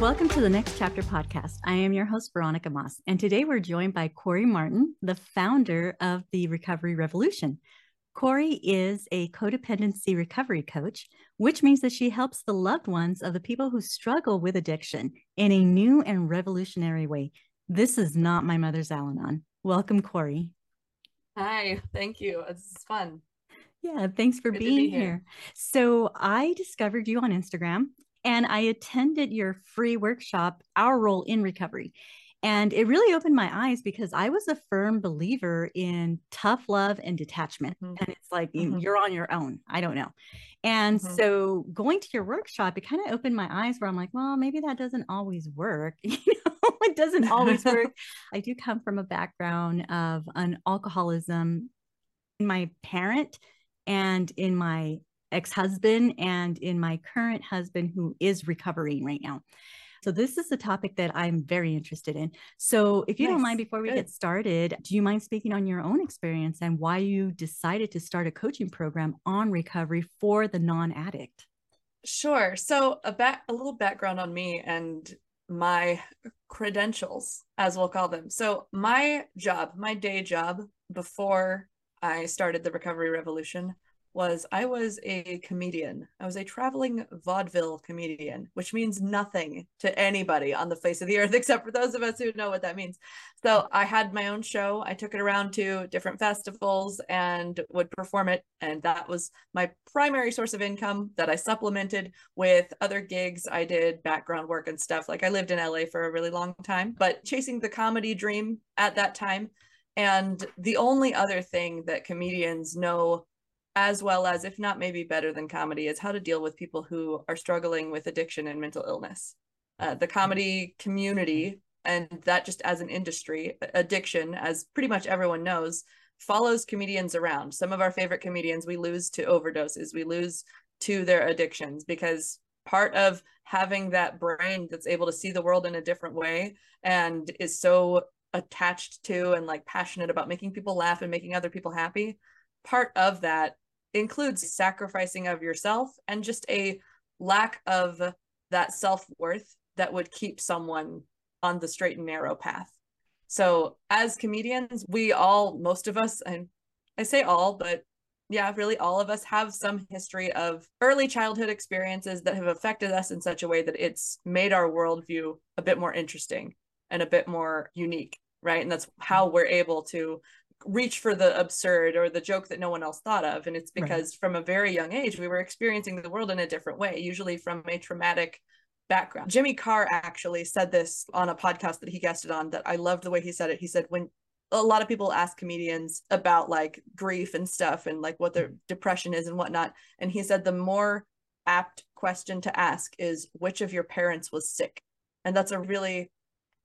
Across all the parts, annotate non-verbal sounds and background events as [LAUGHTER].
Welcome to the Next Chapter podcast. I am your host, Veronica Moss, and today we're joined by Corey Martin, the founder of the Recovery Revolution. Corey is a codependency recovery coach, which means that she helps the loved ones of the people who struggle with addiction in a new and revolutionary way. This is not my mother's Al Anon. Welcome, Corey. Hi, thank you. This is fun. Yeah, thanks for Good being be here. here. So, I discovered you on Instagram and I attended your free workshop, Our Role in Recovery. And it really opened my eyes because I was a firm believer in tough love and detachment. Mhm. And it's like Mhm. you're on your own. I don't know. And Mhm. so going to your workshop, it kind of opened my eyes where I'm like, well, maybe that doesn't always work. [LAUGHS] You know, it doesn't always work. [LAUGHS] I do come from a background of an alcoholism in my parent and in my ex-husband and in my current husband who is recovering right now. So this is a topic that I'm very interested in. So if you don't mind before we Good. get started, do you mind speaking on your own experience and why you decided to start a coaching program on recovery for the non-addict? Sure. So a back a little background on me and my credentials, as we'll call them. So my job, my day job before I started the Recovery Revolution was I was a comedian. I was a traveling vaudeville comedian, which means nothing to anybody on the face of the earth [LAUGHS] except for those of us who know what that means. So I had my own show. I took it around to different festivals and would perform it. And that was my primary source of income that I supplemented with other gigs. I did background work and stuff. Like I lived in LA for a really long time, but chasing the comedy dream at that time. And the only other thing that comedians know as well as, if not maybe better than comedy, is how to deal with people who are struggling with addiction and mental illness. Uh, the comedy community, and that just as an industry, addiction, as pretty much everyone knows, follows comedians around. Some of our favorite comedians we lose to overdoses, we lose to their addictions because part of having that brain that's able to see the world in a different way and is so attached to and like passionate about making people laugh and making other people happy part of that includes sacrificing of yourself and just a lack of that self-worth that would keep someone on the straight and narrow path. So as comedians we all most of us and i say all but yeah really all of us have some history of early childhood experiences that have affected us in such a way that it's made our worldview a bit more interesting and a bit more unique right? And that's how we're able to reach for the absurd or the joke that no one else thought of. And it's Right. because from a very young age we were experiencing the world in a different way usually from a traumatic background. Jimmy carr actually said this on a podcast that he guested on that i loved the way he said it. He said when a lot of people ask comedians about like grief and stuff and like what their mm. depression is and whatnot. And he said the more apt question to ask is which of your parents was sick? And that's a really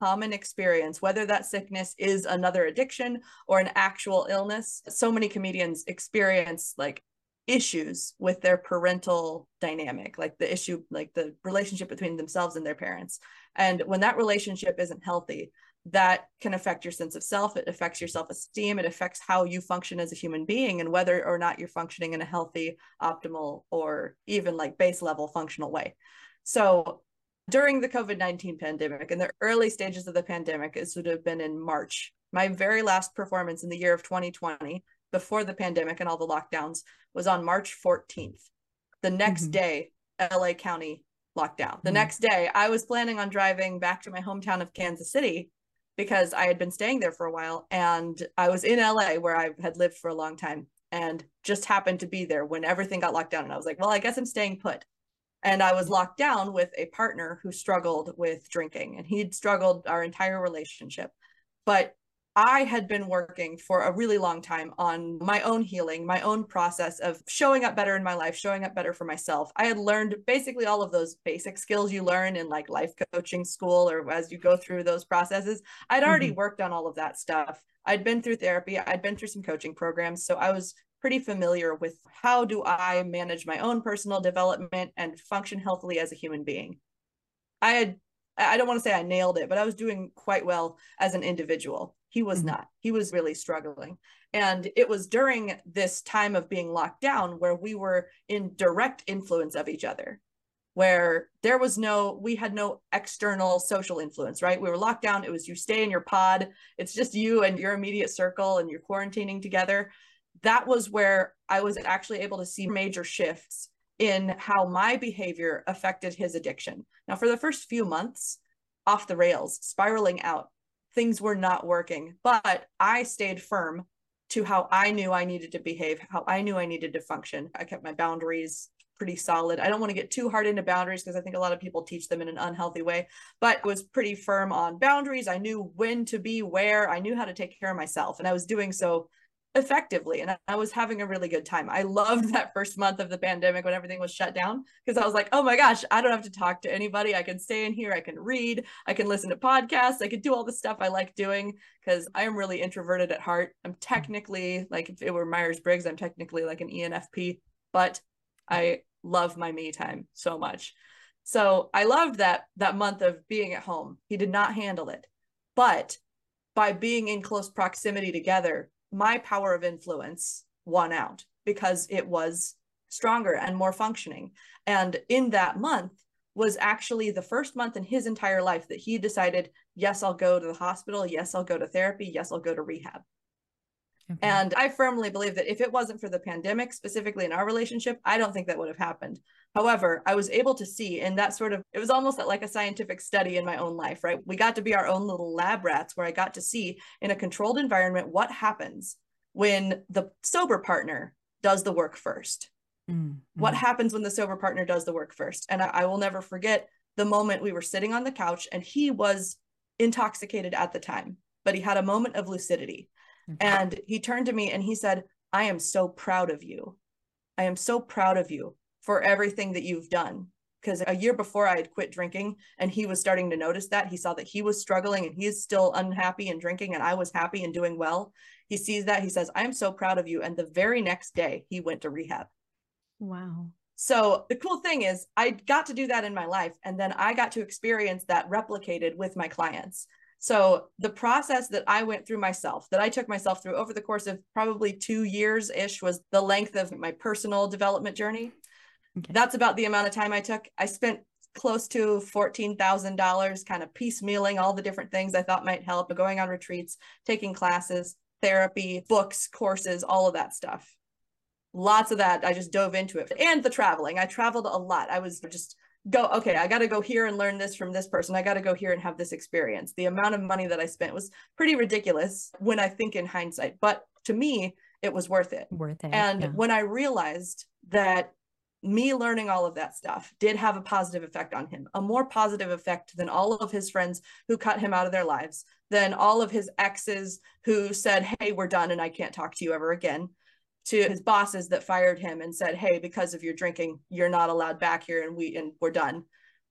common experience, whether that sickness is another addiction or an actual illness. So many comedians experience like issues with their parental dynamic, like the issue, like the relationship between themselves and their parents. And when that relationship isn't healthy, that can affect your sense of self. It affects your self esteem. It affects how you function as a human being and whether or not you're functioning in a healthy, optimal, or even like base level functional way. So during the COVID 19 pandemic, in the early stages of the pandemic, it would have been in March. My very last performance in the year of 2020, before the pandemic and all the lockdowns, was on March 14th. The next Mhm. day, LA County locked down. The Mhm. next day, I was planning on driving back to my hometown of Kansas City because I had been staying there for a while and I was in LA where I had lived for a long time and just happened to be there when everything got locked down. And I was like, well, I guess I'm staying put and I was locked down with a partner who struggled with drinking and he'd struggled our entire relationship. But I had been working for a really long time on my own healing, my own process of showing up better in my life, showing up better for myself. I had learned basically all of those basic skills you learn in like life coaching school or as you go through those processes. I'd already mm-hmm. worked on all of that stuff. I'd been through therapy, I'd been through some coaching programs. So I was pretty familiar with how do I manage my own personal development and function healthily as a human being. I had I don't want to say I nailed it, but I was doing quite well as an individual. He was Mhm. not. He was really struggling. And it was during this time of being locked down where we were in direct influence of each other. where there was no we had no external social influence right we were locked down it was you stay in your pod it's just you and your immediate circle and you're quarantining together that was where i was actually able to see major shifts in how my behavior affected his addiction now for the first few months off the rails spiraling out things were not working but i stayed firm to how i knew i needed to behave how i knew i needed to function i kept my boundaries pretty solid. I don't want to get too hard into boundaries because I think a lot of people teach them in an unhealthy way, but was pretty firm on boundaries. I knew when to be where, I knew how to take care of myself, and I was doing so effectively and I was having a really good time. I loved that first month of the pandemic when everything was shut down because I was like, "Oh my gosh, I don't have to talk to anybody. I can stay in here, I can read, I can listen to podcasts, I can do all the stuff I like doing because I am really introverted at heart. I'm technically like if it were Myers-Briggs, I'm technically like an ENFP, but I love my me time so much. So I loved that that month of being at home. He did not handle it. But by being in close proximity together, my power of influence won out because it was stronger and more functioning. And in that month was actually the first month in his entire life that he decided, yes, I'll go to the hospital. Yes, I'll go to therapy. Yes, I'll go to rehab. Okay. And I firmly believe that if it wasn't for the pandemic, specifically in our relationship, I don't think that would have happened. However, I was able to see in that sort of, it was almost like a scientific study in my own life, right? We got to be our own little lab rats where I got to see in a controlled environment what happens when the sober partner does the work 1st mm-hmm. What happens when the sober partner does the work first? And I, I will never forget the moment we were sitting on the couch and he was intoxicated at the time, but he had a moment of lucidity and he turned to me and he said, I am so proud of you. I am so proud of you for everything that you've done. Because a year before I had quit drinking and he was starting to notice that, he saw that he was struggling and he's still unhappy and drinking, and I was happy and doing well. He sees that. He says, I am so proud of you. And the very next day, he went to rehab. Wow. So the cool thing is, I got to do that in my life. And then I got to experience that replicated with my clients. So the process that I went through myself, that I took myself through over the course of probably two years ish, was the length of my personal development journey. Okay. That's about the amount of time I took. I spent close to $14,000 kind of piecemealing all the different things I thought might help, going on retreats, taking classes, therapy, books, courses, all of that stuff. Lots of that. I just dove into it. And the traveling. I traveled a lot. I was just go okay i got to go here and learn this from this person i got to go here and have this experience the amount of money that i spent was pretty ridiculous when i think in hindsight but to me it was worth it worth it and yeah. when i realized that me learning all of that stuff did have a positive effect on him a more positive effect than all of his friends who cut him out of their lives than all of his exes who said hey we're done and i can't talk to you ever again to his bosses that fired him and said, "Hey, because of your drinking, you're not allowed back here and we and we're done."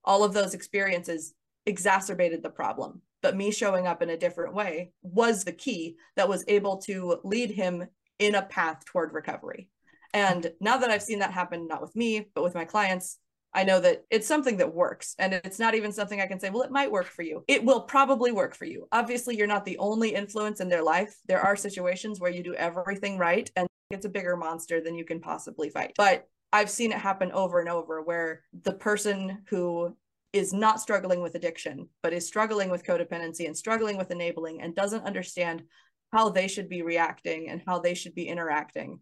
All of those experiences exacerbated the problem. But me showing up in a different way was the key that was able to lead him in a path toward recovery. And now that I've seen that happen, not with me, but with my clients, I know that it's something that works. And it's not even something I can say, well, it might work for you. It will probably work for you. Obviously, you're not the only influence in their life. There are situations where you do everything right and it's a bigger monster than you can possibly fight. But I've seen it happen over and over where the person who is not struggling with addiction, but is struggling with codependency and struggling with enabling and doesn't understand how they should be reacting and how they should be interacting,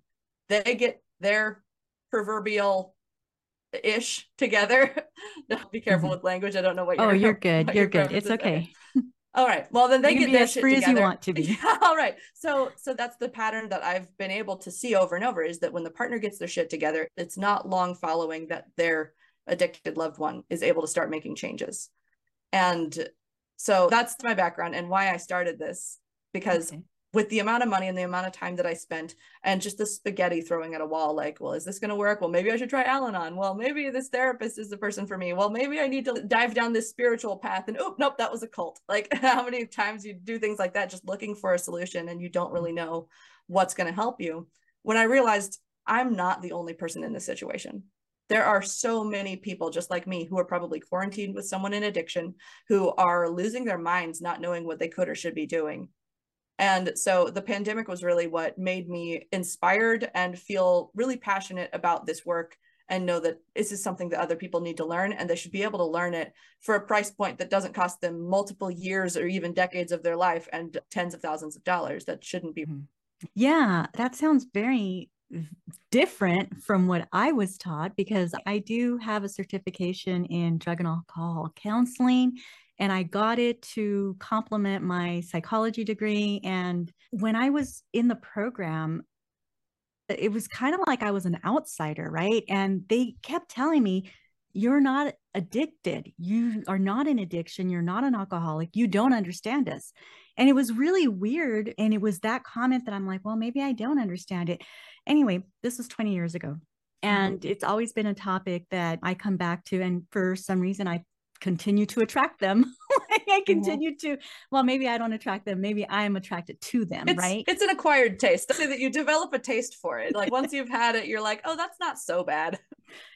they get their proverbial ish together. [LAUGHS] be careful mm-hmm. with language. I don't know what. You're doing. Oh, you're [LAUGHS] good. You're good. It's okay. All right. Well, then they get their as free as you want to be. [LAUGHS] All right. So, so that's the pattern that I've been able to see over and over is that when the partner gets their shit together, it's not long following that their addicted loved one is able to start making changes. And so that's my background and why I started this because okay with the amount of money and the amount of time that I spent and just the spaghetti throwing at a wall, like, well, is this going to work? Well, maybe I should try Al Anon. Well, maybe this therapist is the person for me. Well, maybe I need to dive down this spiritual path. And oh, nope, that was a cult. [LAUGHS] Like, how many times you do things like that, just looking for a solution and you don't really know what's going to help you? When I realized I'm not the only person in this situation. There are so many people just like me who are probably quarantined with someone in addiction who are losing their minds, not knowing what they could or should be doing and so the pandemic was really what made me inspired and feel really passionate about this work and know that this is something that other people need to learn and they should be able to learn it for a price point that doesn't cost them multiple years or even decades of their life and tens of thousands of dollars that shouldn't be Mm-hmm. Yeah, that sounds very different from what I was taught because I do have a certification in drug and alcohol counseling and I got it to complement my psychology degree and when I was in the program it was kind of like I was an outsider, right? And they kept telling me you're not addicted. You are not an addiction. You're not an alcoholic. You don't understand us. And it was really weird. And it was that comment that I'm like, well, maybe I don't understand it. Anyway, this was 20 years ago. And mm-hmm. it's always been a topic that I come back to. And for some reason, I continue to attract them. [LAUGHS] I continue mm-hmm. to, well, maybe I don't attract them. Maybe I'm attracted to them, it's, right? It's an acquired taste. Say that you develop a taste for it. Like once you've had it, you're like, oh, that's not so bad.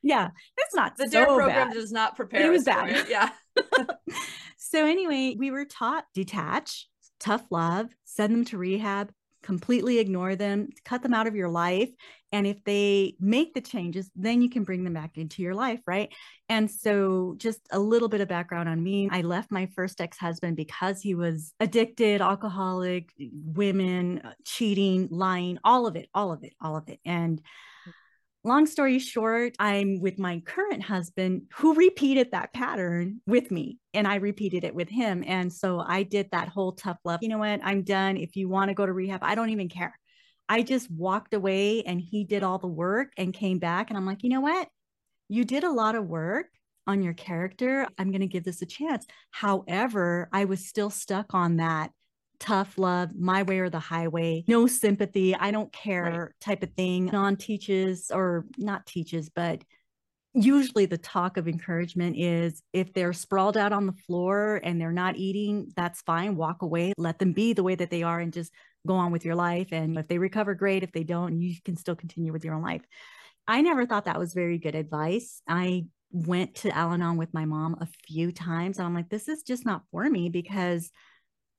Yeah, it's not the so DARE program bad. does not prepare. It was bad. It. Yeah. [LAUGHS] so anyway, we were taught detach, tough love, send them to rehab, completely ignore them, cut them out of your life. And if they make the changes, then you can bring them back into your life, right? And so, just a little bit of background on me I left my first ex husband because he was addicted, alcoholic, women, uh, cheating, lying, all of it, all of it, all of it. And long story short, I'm with my current husband who repeated that pattern with me and I repeated it with him. And so I did that whole tough love. You know what? I'm done. If you want to go to rehab, I don't even care. I just walked away and he did all the work and came back. And I'm like, you know what? You did a lot of work on your character. I'm going to give this a chance. However, I was still stuck on that tough love, my way or the highway, no sympathy, I don't care right. type of thing. Non teaches or not teaches, but usually the talk of encouragement is if they're sprawled out on the floor and they're not eating, that's fine. Walk away, let them be the way that they are and just go on with your life. And if they recover, great. If they don't, you can still continue with your own life. I never thought that was very good advice. I went to Al Anon with my mom a few times and I'm like, this is just not for me because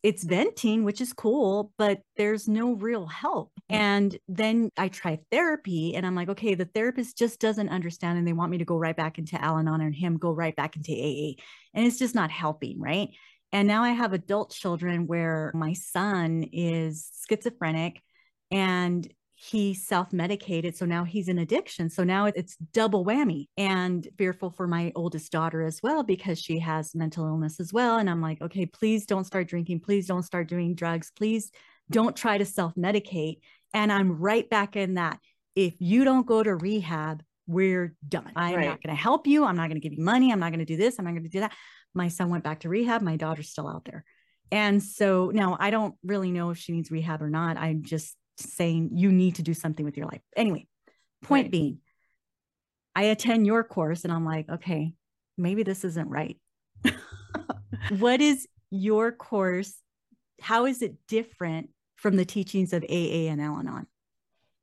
it's venting, which is cool, but there's no real help. And then I try therapy and I'm like, okay, the therapist just doesn't understand and they want me to go right back into Al Anon and him go right back into AA. And it's just not helping, right? And now I have adult children where my son is schizophrenic and he self-medicated so now he's in addiction. So now it's double whammy. And fearful for my oldest daughter as well because she has mental illness as well. And i'm like okay please don't start drinking. Please don't start doing drugs. Please don't try to self-medicate. And i'm right back in that if you don't go to rehab we're done. I'm right. not going to help you. I'm not going to give you money. I'm not going to do this. I'm not going to do that my son went back to rehab my daughter's still out there and so now i don't really know if she needs rehab or not i'm just saying you need to do something with your life. Anyway, point right. being, I attend your course and I'm like, okay, maybe this isn't right. [LAUGHS] what is your course? How is it different from the teachings of AA and Al Anon?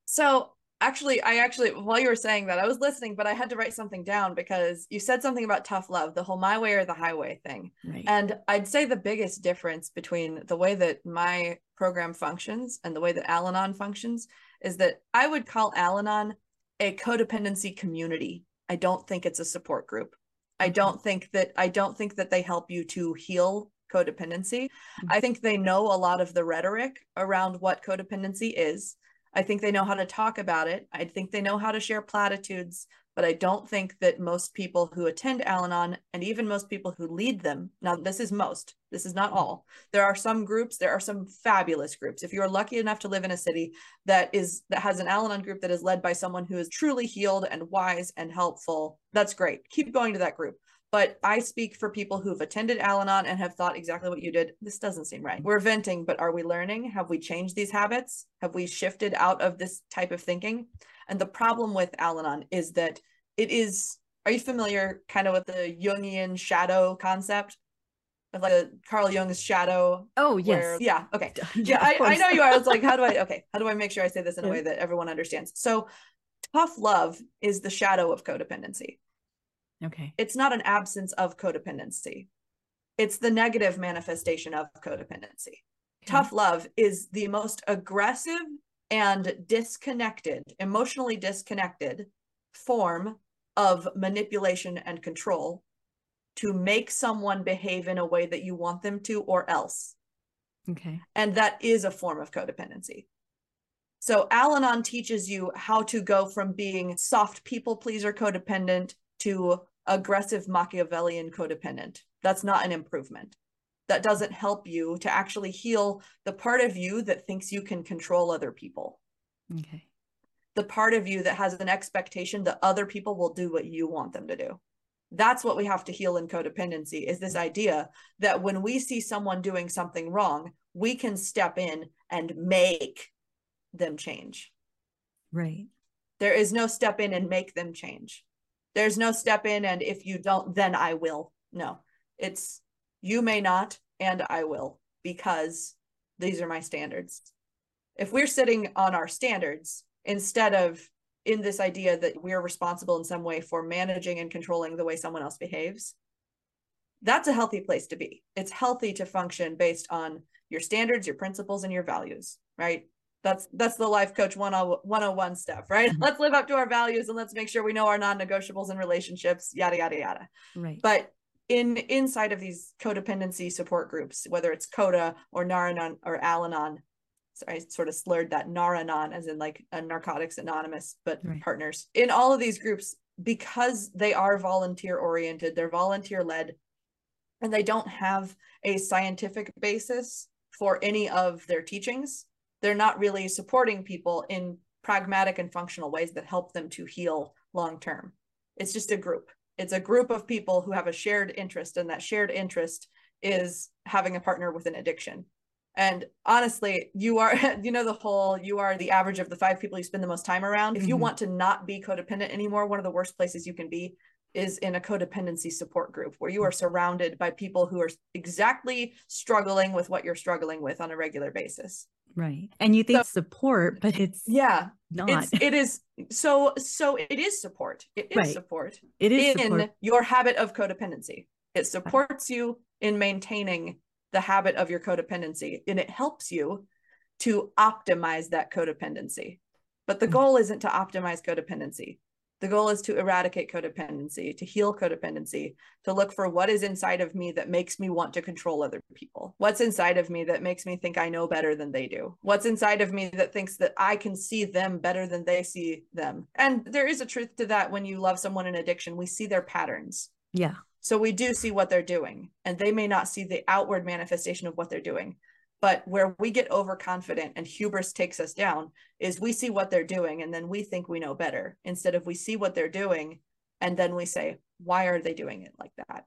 So actually i actually while you were saying that i was listening but i had to write something down because you said something about tough love the whole my way or the highway thing. Right. and i'd say the biggest difference between the way that my program functions and the way that al-anon functions is that i would call al-anon a codependency community. I don't think it's a support group. I don't think that i don't think that they help you to heal codependency. Mm-hmm. i think they know a lot of the rhetoric around what codependency is I think they know how to talk about it. I think they know how to share platitudes, but I don't think that most people who attend Al Anon and even most people who lead them, now this is most, this is not all. There are some groups, there are some fabulous groups. If you're lucky enough to live in a city that is that has an Al Anon group that is led by someone who is truly healed and wise and helpful, that's great. Keep going to that group. But I speak for people who've attended Al Anon and have thought exactly what you did. This doesn't seem right. We're venting, but are we learning? Have we changed these habits? Have we shifted out of this type of thinking? And the problem with Al Anon is that it is, are you familiar kind of with the Jungian shadow concept? Of like the Carl Jung's shadow. Oh, yes. Where, yeah. Okay. [LAUGHS] Yeah, I, I know you are. I was like, how do I, [LAUGHS] okay, how do I make sure I say this in a way that everyone understands? So, tough love is the shadow of codependency. Okay. It's not an absence of codependency. It's the negative manifestation of codependency. Okay. Tough love is the most aggressive and disconnected, emotionally disconnected form of manipulation and control to make someone behave in a way that you want them to or else. Okay. And that is a form of codependency. So Al Anon teaches you how to go from being soft people pleaser codependent to aggressive Machiavellian codependent. That's not an improvement. That doesn't help you to actually heal the part of you that thinks you can control other people. Okay. The part of you that has an expectation that other people will do what you want them to do. That's what we have to heal in codependency is this idea that when we see someone doing something wrong, we can step in and make them change. Right. There is no step in and make them change. There's no step in and if you don't, then I will. No, it's you may not and I will because these are my standards. If we're sitting on our standards instead of in this idea that we're responsible in some way for managing and controlling the way someone else behaves, that's a healthy place to be. It's healthy to function based on your standards, your principles, and your values, right? That's that's the life coach 101 stuff, right? Mm-hmm. Let's live up to our values and let's make sure we know our non-negotiables in relationships, yada yada yada. Right. But in inside of these codependency support groups, whether it's CODA or Naranon or Al-Anon, so I sort of slurred that Naranon as in like a Narcotics Anonymous, but right. partners. In all of these groups, because they are volunteer oriented, they're volunteer led, and they don't have a scientific basis for any of their teachings, they're not really supporting people in pragmatic and functional ways that help them to heal long term. It's just a group. It's a group of people who have a shared interest, and that shared interest is having a partner with an addiction. And honestly, you are, [LAUGHS] you know, the whole, you are the average of the five people you spend the most time around. If you mm-hmm. want to not be codependent anymore, one of the worst places you can be is in a codependency support group where you are surrounded by people who are exactly struggling with what you're struggling with on a regular basis. Right. And you think so, support, but it's yeah, not. It's, it is so so it is support. It is right. support. It is in support. your habit of codependency. It supports right. you in maintaining the habit of your codependency and it helps you to optimize that codependency. But the mm. goal isn't to optimize codependency. The goal is to eradicate codependency, to heal codependency, to look for what is inside of me that makes me want to control other people. What's inside of me that makes me think I know better than they do? What's inside of me that thinks that I can see them better than they see them? And there is a truth to that when you love someone in addiction, we see their patterns. Yeah. So we do see what they're doing, and they may not see the outward manifestation of what they're doing. But where we get overconfident and hubris takes us down is we see what they're doing and then we think we know better instead of we see what they're doing and then we say, why are they doing it like that?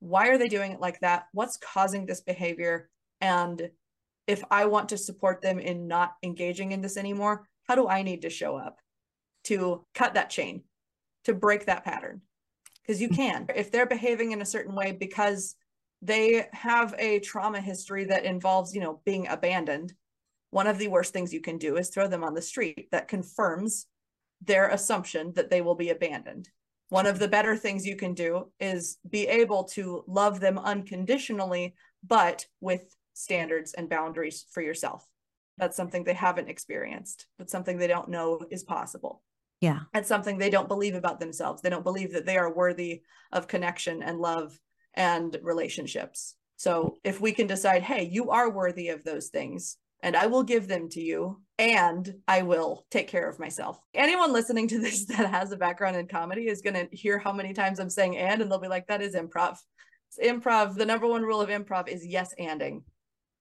Why are they doing it like that? What's causing this behavior? And if I want to support them in not engaging in this anymore, how do I need to show up to cut that chain, to break that pattern? Because you hmm. can. If they're behaving in a certain way because they have a trauma history that involves, you know, being abandoned. One of the worst things you can do is throw them on the street. That confirms their assumption that they will be abandoned. One of the better things you can do is be able to love them unconditionally, but with standards and boundaries for yourself. That's something they haven't experienced. That's something they don't know is possible. Yeah. That's something they don't believe about themselves. They don't believe that they are worthy of connection and love and relationships. So if we can decide, hey, you are worthy of those things, and I will give them to you, and I will take care of myself. Anyone listening to this [LAUGHS] that has a background in comedy is going to hear how many times I'm saying and, and they'll be like, that is improv. It's improv. The number one rule of improv is yes anding.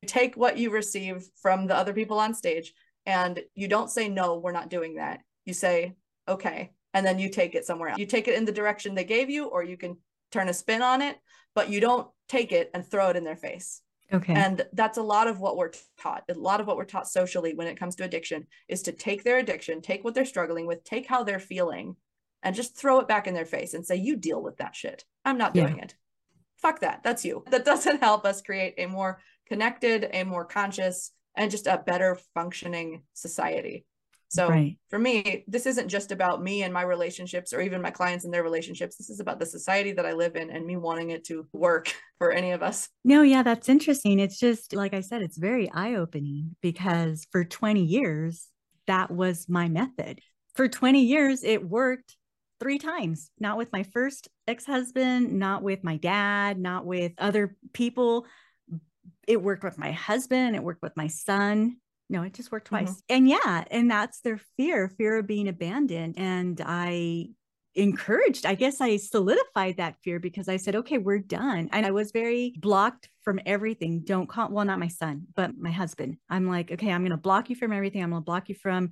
take what you receive from the other people on stage, and you don't say, no, we're not doing that. You say, okay. And then you take it somewhere else. You take it in the direction they gave you, or you can turn a spin on it, but you don't take it and throw it in their face. Okay. And that's a lot of what we're taught. A lot of what we're taught socially when it comes to addiction is to take their addiction, take what they're struggling with, take how they're feeling, and just throw it back in their face and say, You deal with that shit. I'm not doing yeah. it. Fuck that. That's you. That doesn't help us create a more connected, a more conscious, and just a better functioning society. So right. for me, this isn't just about me and my relationships or even my clients and their relationships. This is about the society that I live in and me wanting it to work [LAUGHS] for any of us. No, yeah, that's interesting. It's just, like I said, it's very eye opening because for 20 years, that was my method. For 20 years, it worked three times, not with my first ex husband, not with my dad, not with other people. It worked with my husband, it worked with my son. No, it just worked twice. Mm-hmm. And yeah, and that's their fear fear of being abandoned. And I encouraged, I guess I solidified that fear because I said, okay, we're done. And I was very blocked from everything. Don't call, well, not my son, but my husband. I'm like, okay, I'm going to block you from everything. I'm going to block you from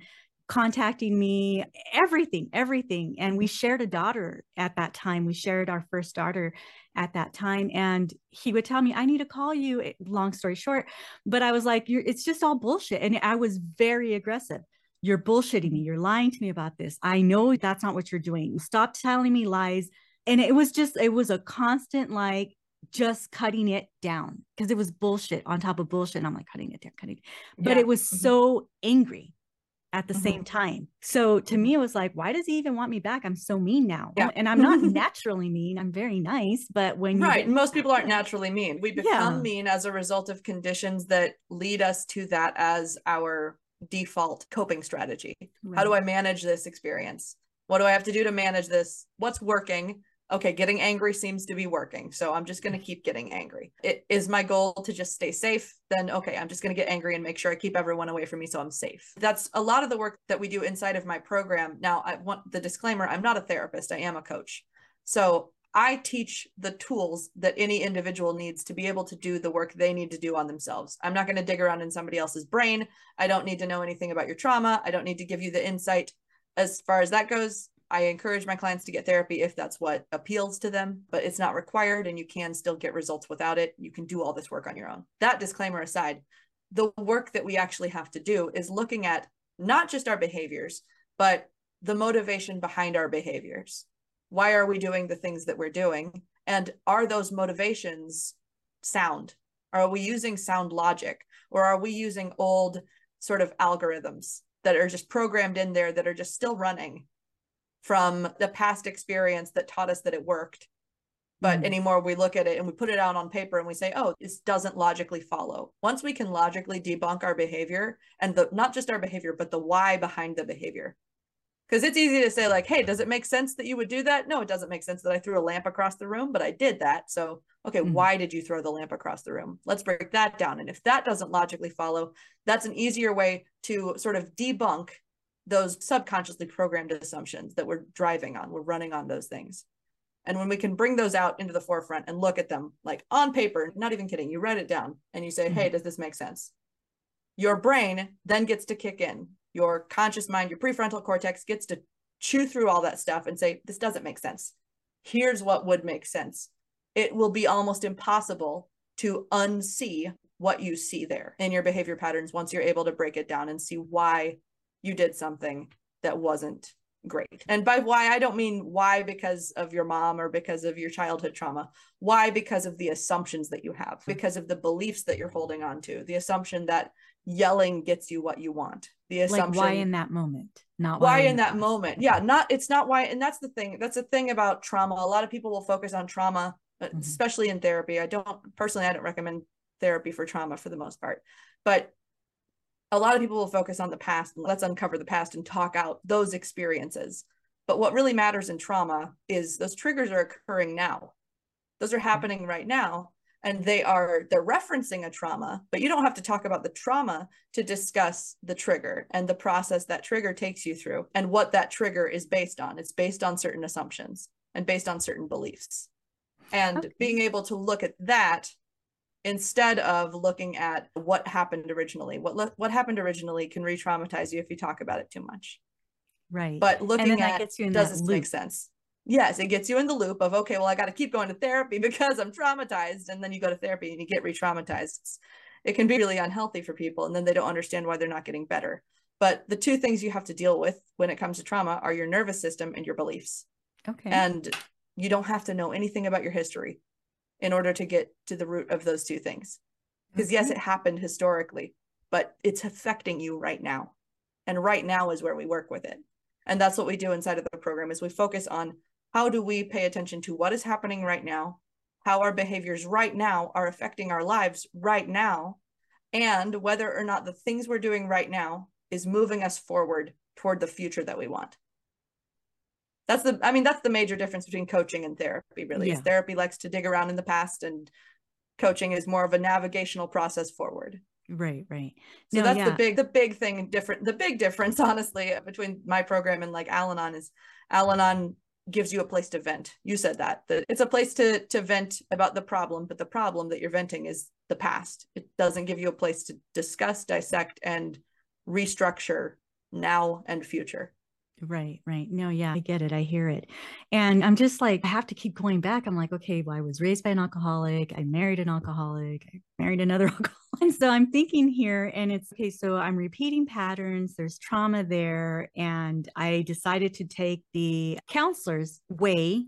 contacting me, everything, everything. And we shared a daughter at that time. We shared our first daughter at that time. And he would tell me, I need to call you. Long story short, but I was like, You're, it's just all bullshit. And I was very aggressive. You're bullshitting me. You're lying to me about this. I know that's not what you're doing. Stop telling me lies. And it was just, it was a constant like, just cutting it down because it was bullshit on top of bullshit. And I'm like cutting it down, cutting. it. But yeah. it was mm-hmm. so angry at the mm-hmm. same time. So to me, it was like, why does he even want me back? I'm so mean now. Yeah. And I'm not [LAUGHS] naturally mean. I'm very nice. But when right, most people aren't naturally mean. We become yeah. mean as a result of conditions that lead us to that as our default coping strategy. Right. How do I manage this experience? What do I have to do to manage this? What's working? Okay, getting angry seems to be working. So I'm just going to keep getting angry. It is my goal to just stay safe. Then, okay, I'm just going to get angry and make sure I keep everyone away from me so I'm safe. That's a lot of the work that we do inside of my program. Now, I want the disclaimer I'm not a therapist, I am a coach. So I teach the tools that any individual needs to be able to do the work they need to do on themselves. I'm not going to dig around in somebody else's brain. I don't need to know anything about your trauma. I don't need to give you the insight as far as that goes I encourage my clients to get therapy if that's what appeals to them, but it's not required and you can still get results without it. You can do all this work on your own. That disclaimer aside, the work that we actually have to do is looking at not just our behaviors, but the motivation behind our behaviors. Why are we doing the things that we're doing? And are those motivations sound? Are we using sound logic or are we using old sort of algorithms that are just programmed in there that are just still running from the past experience that taught us that it worked. But mm anymore we look at it and we put it out on paper and we say oh this doesn't logically follow. Once we can logically debunk our behavior and the not just our behavior but the why behind the behavior. Because it's easy to say like hey does it make sense that you would do that? No it doesn't make sense that i threw a lamp across the room but i did that. So okay mm why did you throw the lamp across the room? Let's break that down. And if that doesn't logically follow that's an easier way to sort of debunk those subconsciously programmed assumptions that we're driving on, we're running on those things. And when we can bring those out into the forefront and look at them like on paper, not even kidding, you write it down and you say, mm-hmm. hey, does this make sense? Your brain then gets to kick in. Your conscious mind, your prefrontal cortex gets to chew through all that stuff and say, this doesn't make sense. Here's what would make sense. It will be almost impossible to unsee what you see there in your behavior patterns once you're able to break it down and see why you did something that wasn't great. And by why, I don't mean why because of your mom or because of your childhood trauma. Why because of the assumptions that you have, because of the beliefs that you're holding on to, the assumption that yelling gets you what you want. The assumption like why in that moment, not why, why in, in that moment. Yeah, not it's not why. And that's the thing. That's the thing about trauma. A lot of people will focus on trauma, mm-hmm. especially in therapy. I don't personally, I don't recommend therapy for trauma for the most part, but a lot of people will focus on the past and let's uncover the past and talk out those experiences. But what really matters in trauma is those triggers are occurring now. Those are happening right now and they are they're referencing a trauma but you don't have to talk about the trauma to discuss the trigger and the process that trigger takes you through and what that trigger is based on. It's based on certain assumptions and based on certain beliefs. And okay. being able to look at that instead of looking at what happened originally. What what happened originally can re-traumatize you if you talk about it too much. Right. But looking at does this loop. make sense? Yes, it gets you in the loop of okay, well, I got to keep going to therapy [LAUGHS] because I'm traumatized, and then you go to therapy and you get re-traumatized. it can be really unhealthy for people, and then they don't understand why they're not getting better. But the two things you have to deal with when it comes to trauma are your nervous system and your beliefs. Okay. And you don't have to know anything about your history in order to get to the root of those two things. Because, yes, it happened historically, but it's affecting you right now. And right now is where we work with it. And that's what we do inside of the program is we focus on how do we pay attention to what is happening right now, how our behaviors right now are affecting our lives right now, and whether or not the things we're doing right now is moving us forward toward the future that we want. That's the i mean that's the major difference between coaching and therapy really yeah. therapy likes to dig around in the past and coaching is more of a navigational process forward. Right right. So no, that's yeah. the big the big thing different the big difference [LAUGHS] honestly between my program and like al-anon is al-anon gives you a place to vent. You said that that it's a place to to vent about the problem but the problem that you're venting is the past. It doesn't give you a place to discuss dissect and restructure now and future Right, right. No, yeah, I get it. I hear it. And I'm just like, I have to keep going back. I'm like, okay, well, I was raised by an alcoholic. I married an alcoholic. I married another [LAUGHS] alcoholic. And so I'm thinking here, and it's okay, so I'm repeating patterns. There's trauma there. And I decided to take the counselor's way.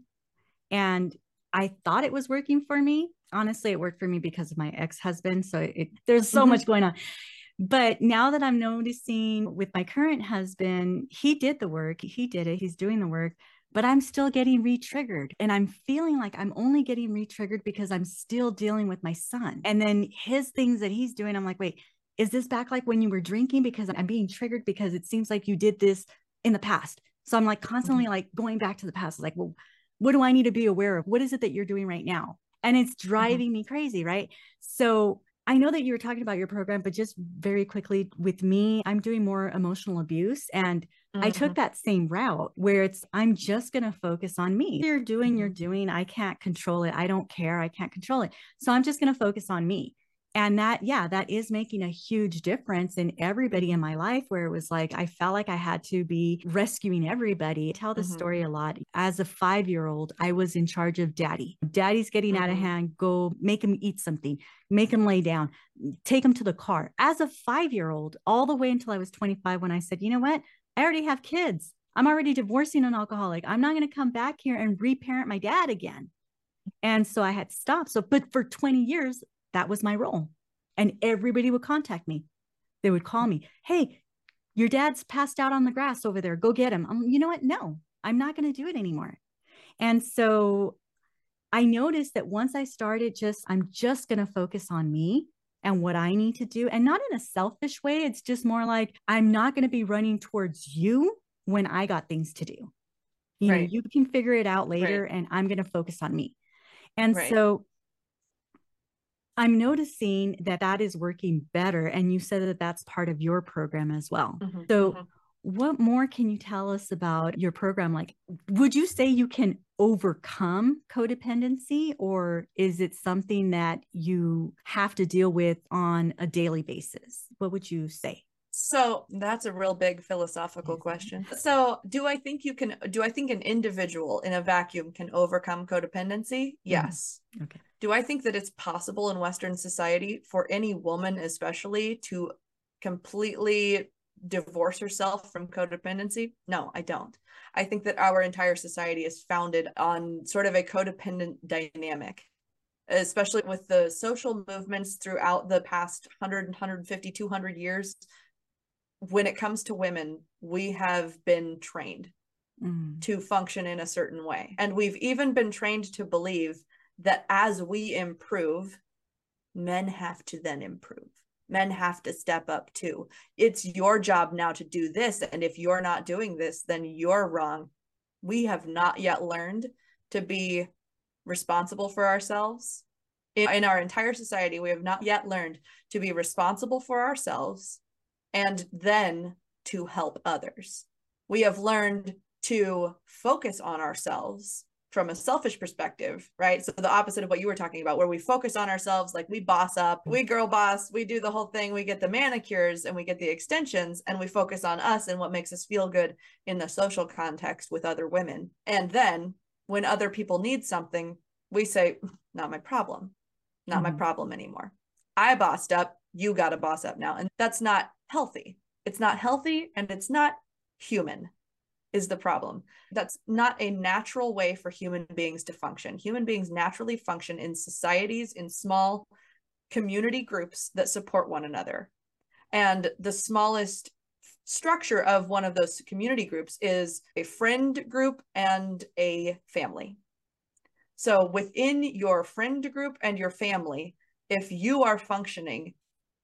And I thought it was working for me. Honestly, it worked for me because of my ex husband. So it, there's so mm-hmm. much going on. But now that I'm noticing with my current husband, he did the work, he did it, he's doing the work, but I'm still getting re triggered. And I'm feeling like I'm only getting re triggered because I'm still dealing with my son. And then his things that he's doing, I'm like, wait, is this back like when you were drinking? Because I'm being triggered because it seems like you did this in the past. So I'm like constantly mm-hmm. like going back to the past, like, well, what do I need to be aware of? What is it that you're doing right now? And it's mm-hmm. driving mm-hmm. me crazy, right? So I know that you were talking about your program, but just very quickly with me, I'm doing more emotional abuse. And mm-hmm. I took mm-hmm. that same route where it's, I'm just going to focus on me. You're doing, you're mm-hmm. doing. I can't control it. I don't care. I can't control it. So I'm just going to focus on me and that yeah that is making a huge difference in everybody in my life where it was like i felt like i had to be rescuing everybody I tell the mm-hmm. story a lot as a five year old i was in charge of daddy daddy's getting mm-hmm. out of mm-hmm. hand go make him eat something make him lay down take him to the car as a five year old all the way until i was 25 when i said you know what i already have kids i'm already divorcing an alcoholic i'm not going to come back here and reparent my dad again and so I had stopped. So, but for 20 years, that was my role. And everybody would contact me. They would call me, Hey, your dad's passed out on the grass over there. Go get him. I'm, you know what? No, I'm not going to do it anymore. And so I noticed that once I started just, I'm just going to focus on me and what I need to do. And not in a selfish way. It's just more like, I'm not going to be running towards you when I got things to do. You right. know, you can figure it out later right. and I'm going to focus on me. And right. so I'm noticing that that is working better. And you said that that's part of your program as well. Mm-hmm, so, mm-hmm. what more can you tell us about your program? Like, would you say you can overcome codependency, or is it something that you have to deal with on a daily basis? What would you say? So that's a real big philosophical question. So, do I think you can, do I think an individual in a vacuum can overcome codependency? Mm-hmm. Yes. Mm-hmm. Okay. Do I think that it's possible in Western society for any woman, especially, to completely divorce herself from codependency? No, I don't. I think that our entire society is founded on sort of a codependent dynamic especially with the social movements throughout the past 100 150 200 years when it comes to women, we have been trained mm. to function in a certain way. And we've even been trained to believe that as we improve, men have to then improve. Men have to step up too. It's your job now to do this. And if you're not doing this, then you're wrong. We have not yet learned to be responsible for ourselves. In, in our entire society, we have not yet learned to be responsible for ourselves and then to help others. We have learned to focus on ourselves from a selfish perspective, right? So the opposite of what you were talking about, where we focus on ourselves, like we boss up, we girl boss, we do the whole thing, we get the manicures and we get the extensions, and we focus on us and what makes us feel good in the social context with other women. And then when other people need something, we say, not my problem, not mm-hmm. my problem anymore. I bossed up, you got to boss up now. And that's not healthy. It's not healthy and it's not human is the problem. That's not a natural way for human beings to function. Human beings naturally function in societies, in small community groups that support one another. And the smallest structure of one of those community groups is a friend group and a family. So within your friend group and your family, if you are functioning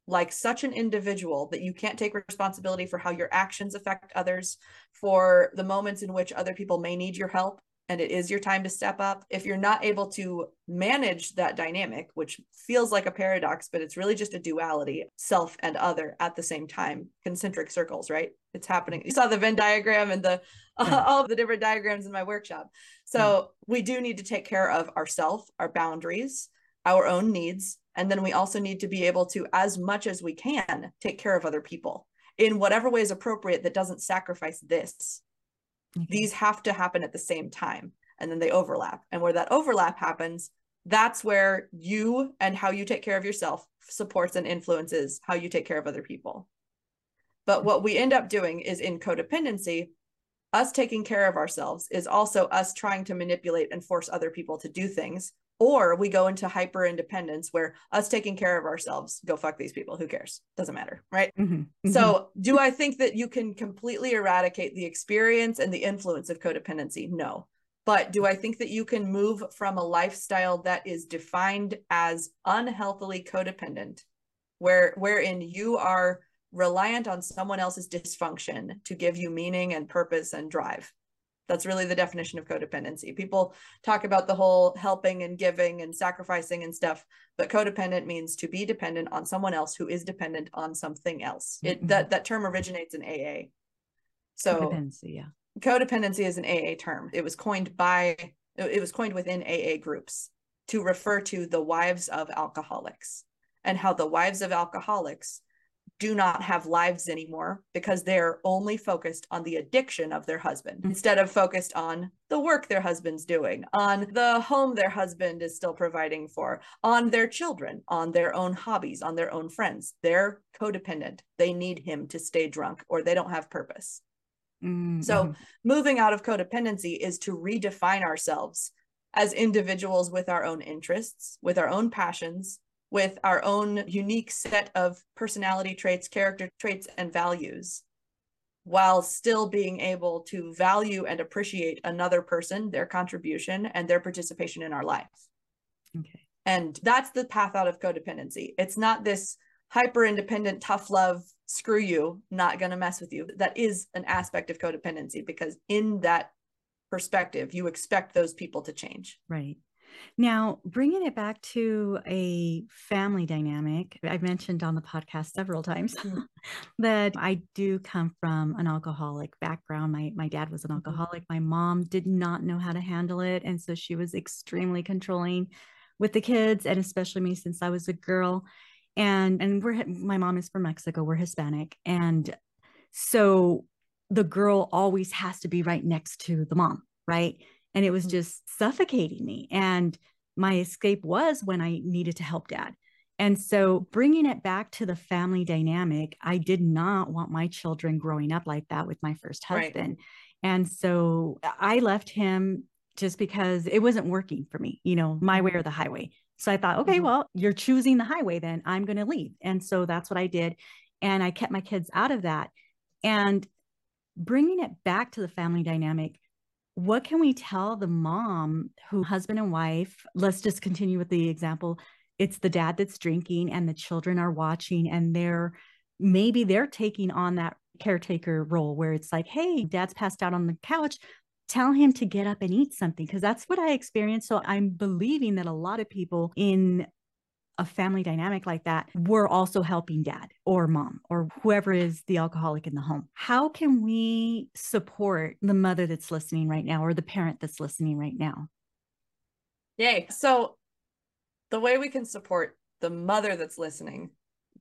like such an individual that you can't take responsibility for how your actions affect others, for the moments in which other people may need your help, and it is your time to step up. If you're not able to manage that dynamic, which feels like a paradox, but it's really just a duality, self and other at the same time, concentric circles, right? It's happening. You saw the Venn diagram and the yeah. [LAUGHS] all of the different diagrams in my workshop. So we do need to take care of ourself, our boundaries, our own needs, and then we also need to be able to, as much as we can, take care of other people in whatever way is appropriate that doesn't sacrifice this Okay. These have to happen at the same time and then they overlap. And where that overlap happens, that's where you and how you take care of yourself supports and influences how you take care of other people. But what we end up doing is in codependency, us taking care of ourselves is also us trying to manipulate and force other people to do things or we go into hyper independence where us taking care of ourselves go fuck these people who cares doesn't matter right mm-hmm. Mm-hmm. so do i think that you can completely eradicate the experience and the influence of codependency no but do i think that you can move from a lifestyle that is defined as unhealthily codependent where wherein you are reliant on someone else's dysfunction to give you meaning and purpose and drive that's really the definition of codependency. People talk about the whole helping and giving and sacrificing and stuff, but codependent means to be dependent on someone else who is dependent on something else. It mm-hmm. that that term originates in AA. So codependency, yeah. Codependency is an AA term. It was coined by it was coined within AA groups to refer to the wives of alcoholics and how the wives of alcoholics do not have lives anymore because they're only focused on the addiction of their husband mm-hmm. instead of focused on the work their husband's doing, on the home their husband is still providing for, on their children, on their own hobbies, on their own friends. They're codependent. They need him to stay drunk or they don't have purpose. Mm-hmm. So, moving out of codependency is to redefine ourselves as individuals with our own interests, with our own passions, with our own unique set of personality traits, character traits, and values, while still being able to value and appreciate another person, their contribution, and their participation in our lives. Okay. And that's the path out of codependency. It's not this hyper independent, tough love, screw you, not going to mess with you. That is an aspect of codependency because in that perspective, you expect those people to change. Right. Now, bringing it back to a family dynamic, I've mentioned on the podcast several times mm-hmm. [LAUGHS] that I do come from an alcoholic background. My my dad was an mm-hmm. alcoholic. My mom did not know how to handle it, and so she was extremely controlling with the kids, and especially me since I was a girl. And and we're my mom is from Mexico. We're Hispanic, and so the girl always has to be right next to the mom, right? And it was mm. just suffocating me and my escape was when i needed to help dad and so bringing it back to the family dynamic i did not want my children growing up like that with my first husband right. and so i left him just because it wasn't working for me you know my way or the highway so i thought okay mm-hmm. well you're choosing the highway then i'm going to leave and so that's what i did and i kept my kids out of that and bringing it back to the family dynamic what can we tell the mom who husband and wife let's just continue with the example it's the dad that's drinking and the children are watching and they're maybe they're taking on that caretaker role where it's like hey dad's passed out on the couch tell him to get up and eat something because that's what i experienced. So i'm believing that a lot of people in a family dynamic like that, we're also helping dad or mom or whoever is the alcoholic in the home. How can we support the mother that's listening right now or the parent that's listening right now? Yay. So, the way we can support the mother that's listening,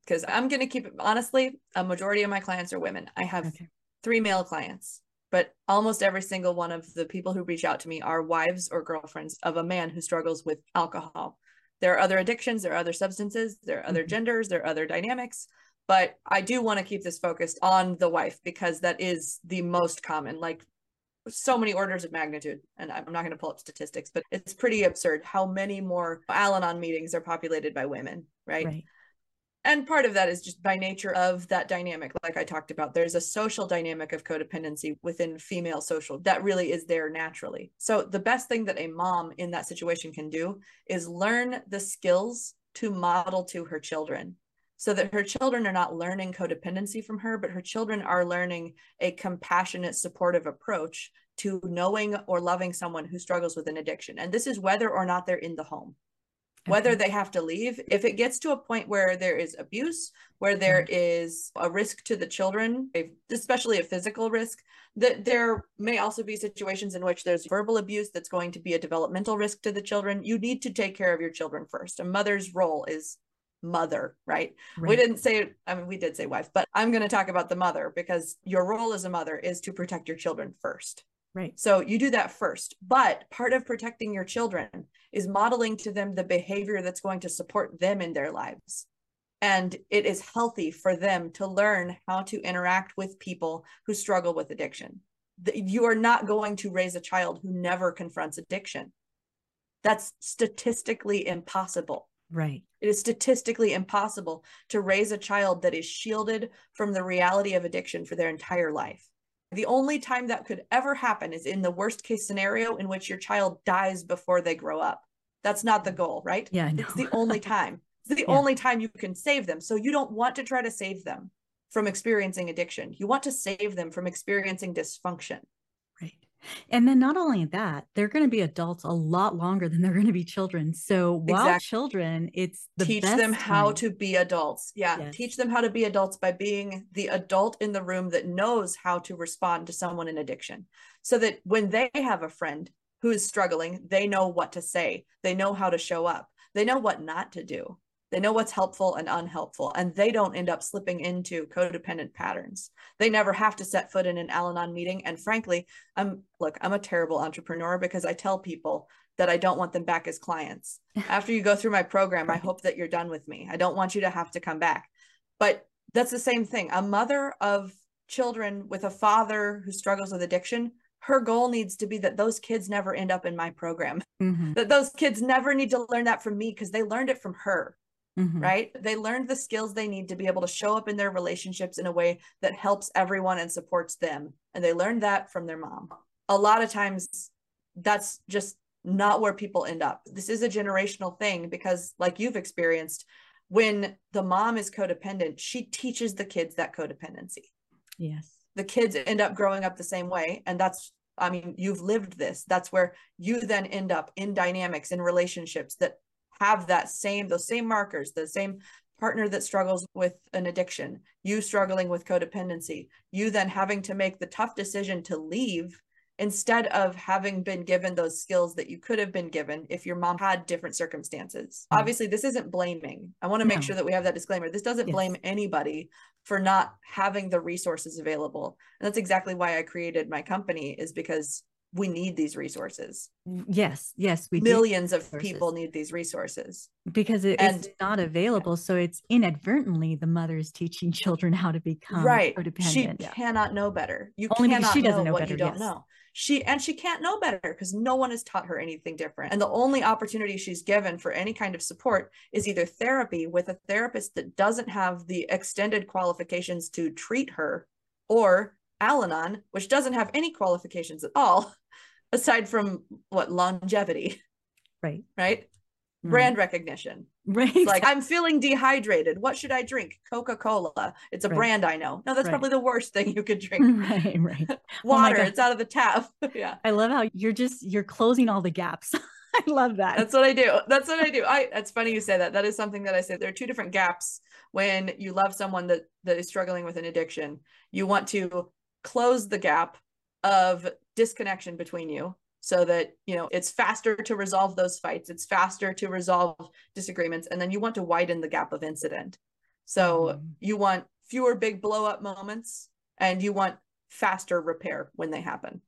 because I'm going to keep it honestly, a majority of my clients are women. I have okay. three male clients, but almost every single one of the people who reach out to me are wives or girlfriends of a man who struggles with alcohol there are other addictions, there are other substances, there are other mm-hmm. genders, there are other dynamics. But I do want to keep this focused on the wife because that is the most common, like so many orders of magnitude. And I'm not going to pull up statistics, but it's pretty absurd how many more Al Anon meetings are populated by women, right? right and part of that is just by nature of that dynamic like i talked about there's a social dynamic of codependency within female social that really is there naturally so the best thing that a mom in that situation can do is learn the skills to model to her children so that her children are not learning codependency from her, but her children are learning a compassionate, supportive approach to knowing or loving someone who struggles with an addiction. And this is whether or not they're in the home whether they have to leave. If it gets to a point where there is abuse where there mm-hmm. a risk to the children especially a physical risk that there may also be situations in which there's verbal abuse that's going to be a developmental risk to the children. You need to take care of your children first. A mother's role is mother right? right. we didn't say i mean we did say wife but i'm going to talk about the mother because your role as a mother is to protect your children first Right. So you do that first. But part of protecting your children is modeling to them the behavior that's going to support them in their lives. And it is healthy for them to learn how to interact with people who struggle with addiction. You are not going to raise a child who never confronts addiction. That's statistically impossible. Right. It is statistically impossible to raise a child that is shielded from the reality of addiction for their entire life. The only time that could ever happen is in the worst case scenario in which your child dies before they grow up. That's not the goal, right? Yeah, it's the only [LAUGHS] time. It's the yeah. only time you can save them. So you don't want to try to save them from experiencing addiction. You want to save them from experiencing dysfunction. And then not only that, they're going to be adults a lot longer than they're going to be children. So while exactly. children, it's the teach them how to be adults. Yeah, yes. teach them how to be adults by being the adult in the room that knows how to respond to someone in addiction. So that when they have a friend who is struggling, they know what to say. They know how to show up. They know what not to do. They know what's helpful and unhelpful, and they don't end up slipping into codependent patterns. They never have to set foot in an Al Anon meeting. And frankly, I'm look, I'm a terrible entrepreneur because I tell people that I don't want them back as clients. [LAUGHS] After you go through my program, I hope that you're done with me. I don't want you to have to come back. But that's the same thing. A mother of children with a father who struggles with addiction her goal needs to be that those kids never end up in my program mm-hmm. that those kids never need to learn that from me because they learned it from her Mm-hmm. right? They learned the skills they need to be able to show up in their relationships in a way that helps everyone and supports them. And they learned that from their mom. A lot of times, that's just not where people end up. This is a generational thing because, like you've experienced, when the mom is codependent, she teaches the kids that codependency. Yes. The kids end up growing up the same way. And that's, I mean, you've lived this. That's where you then end up in dynamics, in relationships that have that same those same markers the same partner that struggles with an addiction you struggling with codependency you then having to make the tough decision to leave instead of having been given those skills that you could have been given if your mom had different circumstances. Mm. Obviously, this isn't blaming. I want to make no. sure that we have that disclaimer. This doesn't yes. blame anybody for not having the resources available. And that's exactly why I created my company is because we need these resources. Yes, yes, we millions of people need these resources because it and, is not available. So it's inadvertently the mother is teaching [LAUGHS] children how to become right. codependent. She yeah. cannot know better. You Only cannot she doesn't know, know what better, you don't yes. know. She and she can't know better because no one has taught her anything different. And the only opportunity she's given for any kind of support is either therapy with a therapist that doesn't have the extended qualifications to treat her or Al Anon, which doesn't have any qualifications at all aside from what longevity right. right? Mm. brand recognition. Right. Like i'm feeling dehydrated. What should i drink? Coca-cola. It's a right. brand i know. No that's right. probably the worst thing you could drink. [LAUGHS] Right right. [LAUGHS] Oh water oh it's out of the tap. [LAUGHS] Yeah. I love how you're just you're closing all the gaps. I love that. That's what i do. That's what i do. I that's funny you say that. That is something that i say. There are two different gaps when you love someone that that is struggling with an addiction. You want to close the gap of disconnection between you so that you know it's faster to resolve those fights it's faster to resolve disagreements and then you want to widen the gap of incident so mm-hmm. you want fewer big blow up moments and you want faster repair when they happen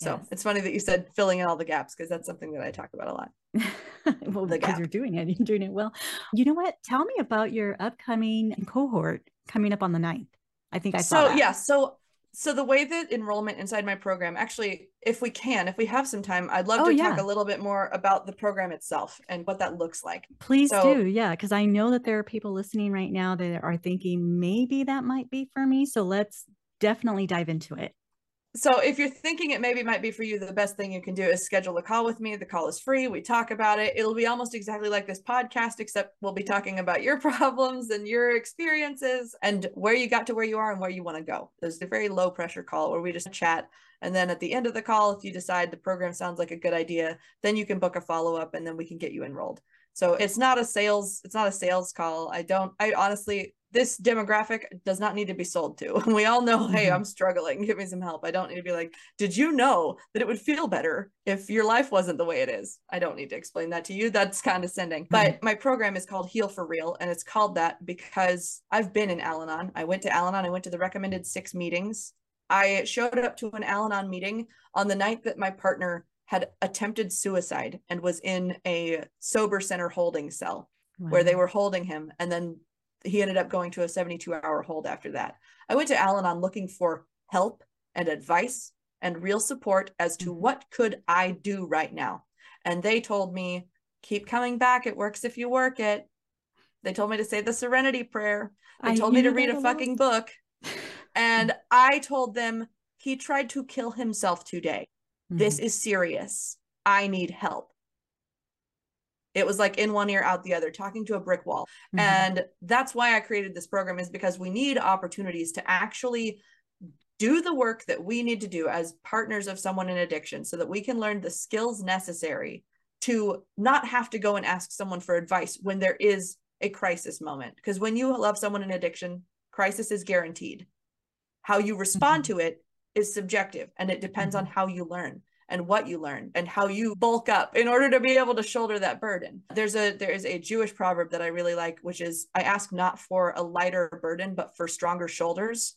so yes. it's funny that you said filling in all the gaps because that's something that I talk about a lot. [LAUGHS] well, because you're doing it, [LAUGHS] you're doing it well. You know what? Tell me about your upcoming cohort coming up on the 9th. I think I saw. So that. yeah, so so the way that enrollment inside my program actually if we can if we have some time i'd love oh, to yeah. talk a little bit more about the program itself and what that looks like please so, do yeah because i know that there are people listening right now that are thinking maybe that might be for me so let's definitely dive into it so if you're thinking it maybe might be for you, the best thing you can do is schedule a call with me. The call is free. We talk about it. It'll be almost exactly like this podcast, except we'll be talking about your [LAUGHS] problems and your experiences and where you got to where you are and where you want to go. There's a very low pressure call where we just chat. And then at the end of the call, if you decide the program sounds like a good idea, then you can book a follow up and then we can get you enrolled. So it's not a sales, it's not a sales call. I don't, I honestly, this demographic does not need to be sold to. [LAUGHS] We all know, hey, mm-hmm. I'm struggling. Give me some help. I don't need to be like, did you know that it would feel better if your life wasn't the way it is? I don't need to explain that to you. That's condescending. Mm-hmm. But my program is called Heal for Real. And it's called that because I've been in Al Anon. I went to Al Anon. I went to the recommended six meetings. I showed up to an Al Anon meeting on the night that my partner had attempted suicide and was in a sober center holding cell wow. where they were holding him. And then he ended up going to a 72 hour hold after that. I went to Al Anon looking for help and advice and real support as to mm-hmm. what could I do right now. And they told me, keep coming back. It works if you work it. They told me to say the serenity prayer. They I told me to read a fucking book. And [LAUGHS] I told them he tried to kill himself today. Mm-hmm. This is serious. I need help. It was like in one ear, out the other, talking to a brick wall. Mm-hmm. And that's why I created this program, is because we need opportunities to actually do the work that we need to do as partners of someone in addiction so that we can learn the skills necessary to not have to go and ask someone for advice when there is a crisis moment. Because when you love someone in addiction, crisis is guaranteed. How you respond mm-hmm. to it is subjective and it depends mm-hmm. on how you learn and what you learn and how you bulk up in order to be able to shoulder that burden. There's a there is a Jewish proverb that I really like which is I ask not for a lighter burden but for stronger shoulders.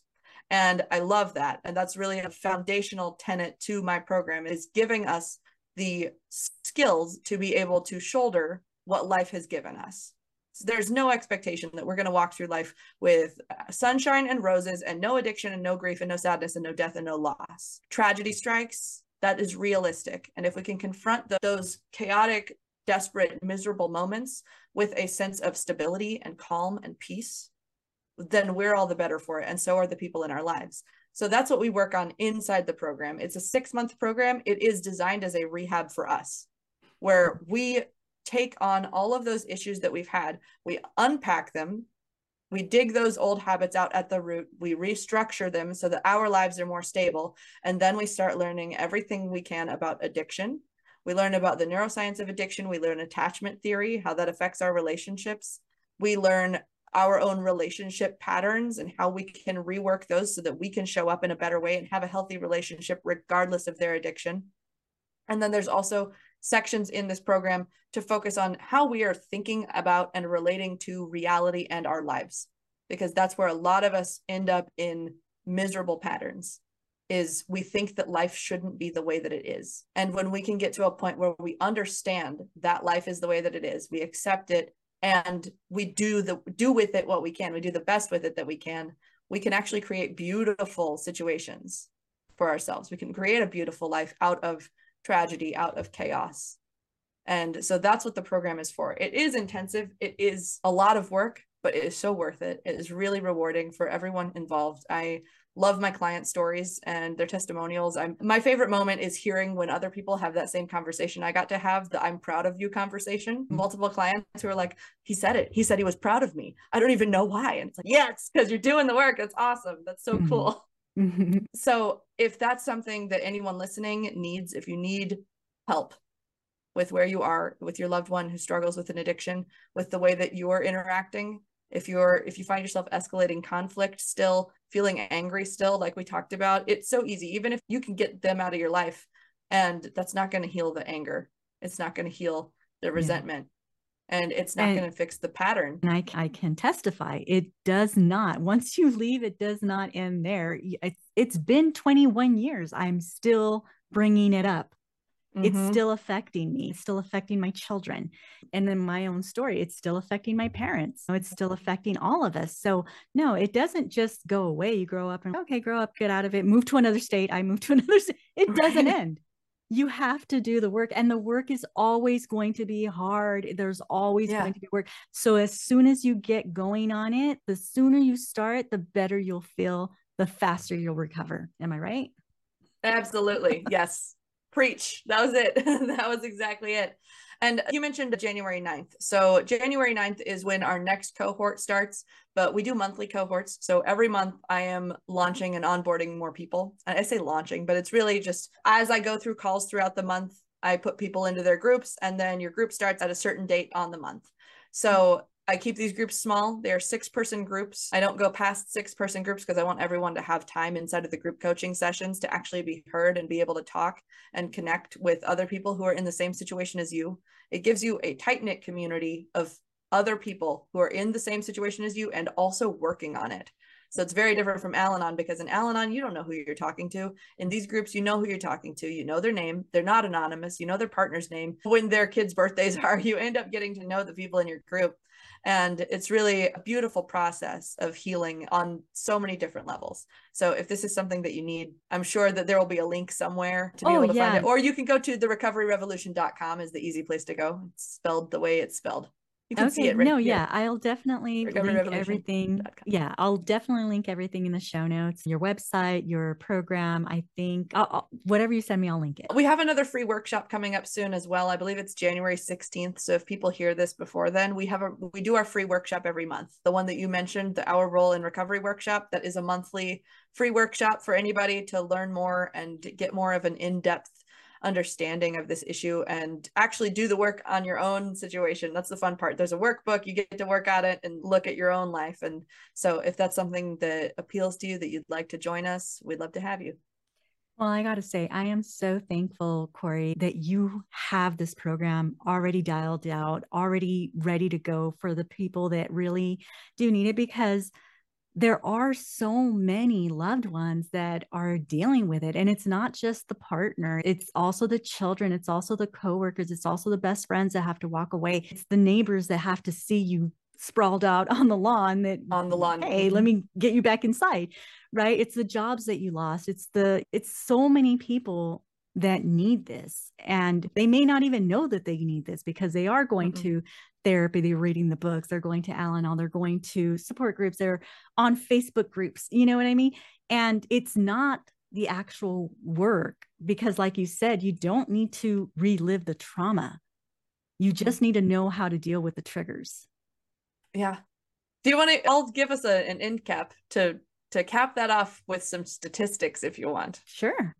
And I love that. And that's really a foundational tenet to my program is giving us the skills to be able to shoulder what life has given us. So there's no expectation that we're going to walk through life with uh, sunshine and roses and no addiction and no grief and no sadness and no death and no loss. Tragedy strikes, that is realistic. And if we can confront the, those chaotic, desperate, miserable moments with a sense of stability and calm and peace, then we're all the better for it. And so are the people in our lives. So that's what we work on inside the program. It's a six month program. It is designed as a rehab for us, where we take on all of those issues that we've had, we unpack them, we dig those old habits out at the root. We restructure them so that our lives are more stable. And then we start learning everything we can about addiction. We learn about the neuroscience of addiction. We learn attachment theory how that affects our relationships. We learn our own relationship patterns and how we can rework those so that we can show up in a better way and have a healthy relationship regardless of their addiction. And then there's also sections in this program to focus on how we are thinking about and relating to reality and our lives. Because that's where a lot of us end up in miserable patterns is we think that life shouldn't be the way that it is. And when we can get to a point where we understand that life is the way that it is we accept it and we do the do with it what we can we do the best with it that we can we can actually create beautiful situations for ourselves. We can create a beautiful life out of tragedy out of chaos. And so that's what the program is for. It is intensive, it is a lot of work, but it is so worth it. It is really rewarding for everyone involved. I love my client stories and their testimonials. I'm my favorite moment is hearing when other people have that same conversation I got to have the I'm proud of you conversation. Mm-hmm. Multiple clients who are like, he said it. He said he was proud of me. I don't even know why. And it's like, yes, because you're doing the work. That's awesome. That's so mm-hmm. cool. Mm-hmm. [LAUGHS] so if that's something that anyone listening needs, if you need help with where you are with your loved one who struggles with an addiction, with the way that you're interacting, if you're if you find yourself escalating conflict still, feeling angry still, like we talked about, it's so easy. Even if you can get them out of your life, and that's not going to heal the anger. It's not going to heal the resentment and it's not going to fix the pattern. And I, I can testify it does not. Once you leave, it does not end there. It's been 21 years. I'm still bringing it up. Mm-hmm. It's still affecting me, it's still affecting my children. And then my own story, it's still affecting my parents. It's still affecting all of us. So, no, it doesn't just go away. You grow up and, okay, grow up, get out of it, move to another state. I move to [LAUGHS] another state. It doesn't right. end you have to do the work and the work is always going to be hard eh, there's always yeah. going to be work so as soon as you get going on it the sooner you start the better you'll feel the faster you'll recover am i right Absolutely. Yes. Preach. That was it. [LAUGHS] that was exactly it. And you mentioned January 9th. So January 9th is when our next cohort starts, but we do monthly cohorts. So every month I am launching and onboarding more people. I say launching, but it's really just as I go through calls throughout the month, I put people into their groups and then your group starts at a certain date on the month. So I keep these groups small. They are six person groups. I don't go past six person groups because I want everyone to have time inside of the group coaching sessions to actually be heard and be able to talk and connect with other people who are in the same situation as you. It gives you a tight knit community of other people who are in the same situation as you and also working on it. So it's very different from Al Anon because in Al Anon, you don't know who you're talking to. In these groups, you know who you're talking to. You know their name. They're not anonymous. You know their partner's name. When their kids' birthdays [LAUGHS] are, you end up getting to know the people in your group. And it's really a beautiful process of healing on so many different levels. So if this is something that you need, I'm sure that there will be a link somewhere to be oh, able to yeah. find it. Or you can go to the recoveryrevolution.com is the easy place to go. It's spelled the way it's spelled. You can okay. see it right No, here. yeah, I'll definitely link everything. Yeah, I'll definitely link everything in the show notes. Your website, your program. I think I'll, I'll, whatever you send me, I'll link it. We have another free workshop coming up soon as well. I believe it's January 16th. So if people hear this before then, we have a we do our free workshop every month. The one that you mentioned, the Our Role in Recovery workshop, that is a monthly free workshop for anybody to learn more and get more of an in-depth understanding of this issue and actually do the work on your own situation. That's the fun part. There's a workbook, you get to work at it and look at your own life. And so if that's something that appeals to you that you'd like to join us, we'd love to have you. Well, I got to say, I am so thankful, Corey, that you have this program already dialed out, already ready to go for the people that really do need it because there are so many loved ones that are dealing with it and it's not just the partner it's also the children it's also the coworkers it's also the best friends that have to walk away it's the neighbors that have to see you sprawled out on the lawn that on the lawn hey let mm-hmm. me get you back inside right? It's the jobs that you lost it's the it's so many people that need this and they may not even know that they need this because they are going mm-hmm. to therapy they're reading the books they're going to al-anon they're going to support groups they're on facebook groups you know what i mean? And it's not the actual work because like you said you don't need to relive the trauma. You just need to know how to deal with the triggers. Yeah. Do you want to i'll give us a, an end cap to to cap that off with some statistics if you want. Sure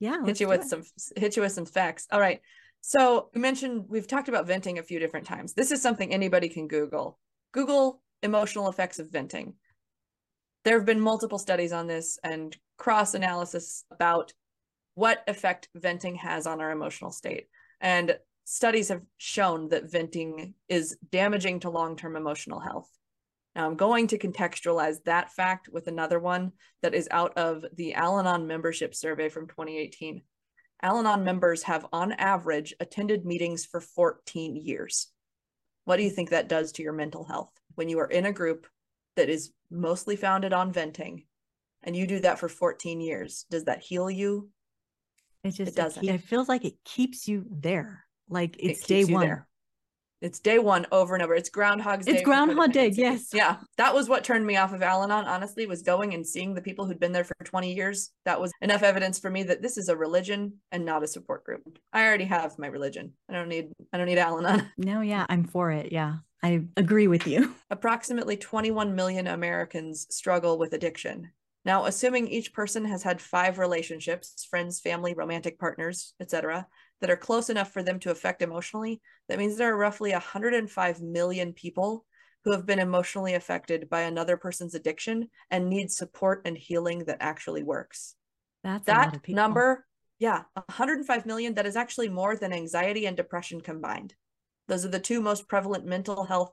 yeah hit you with it. some hit you with some facts all right so you mentioned we've talked about venting a few different times. This is something anybody can Google. Google emotional effects of venting. There have been multiple studies on this and cross analysis about what effect venting has on our emotional state. And studies have shown that venting is damaging to long term emotional health. Now, I'm going to contextualize that fact with another one that is out of the Al Anon membership survey from 2018. Al Anon members have, on average, attended meetings for 14 years. What do you think that does to your mental health when you are in a group that is mostly founded on venting and you do that for 14 years? Does that heal you? It just it doesn't. It, it feels like it keeps you there. Like it's it day one. There. It's day one over and over. It's Groundhog's Day. It's Groundhog Day. Yes. Yeah. That was what turned me off of Al Anon, honestly, was going and seeing the people who'd been there for 20 years. That was enough evidence for me that this is a religion and not a support group. I already have my religion. I don't need, I don't need Al Anon. [LAUGHS] No, yeah. I'm for it. Yeah. I agree with you. [LAUGHS] Approximately 21 million Americans struggle with addiction. Now, assuming each person has had five relationships, friends, family, romantic partners, etc., that are close enough for them to affect emotionally, that means there are roughly 105 million people who have been emotionally affected by another person's addiction and need support and healing that actually works. That's that number, yeah, 105 million. That is actually more than anxiety and depression combined. Those are the two most prevalent mental health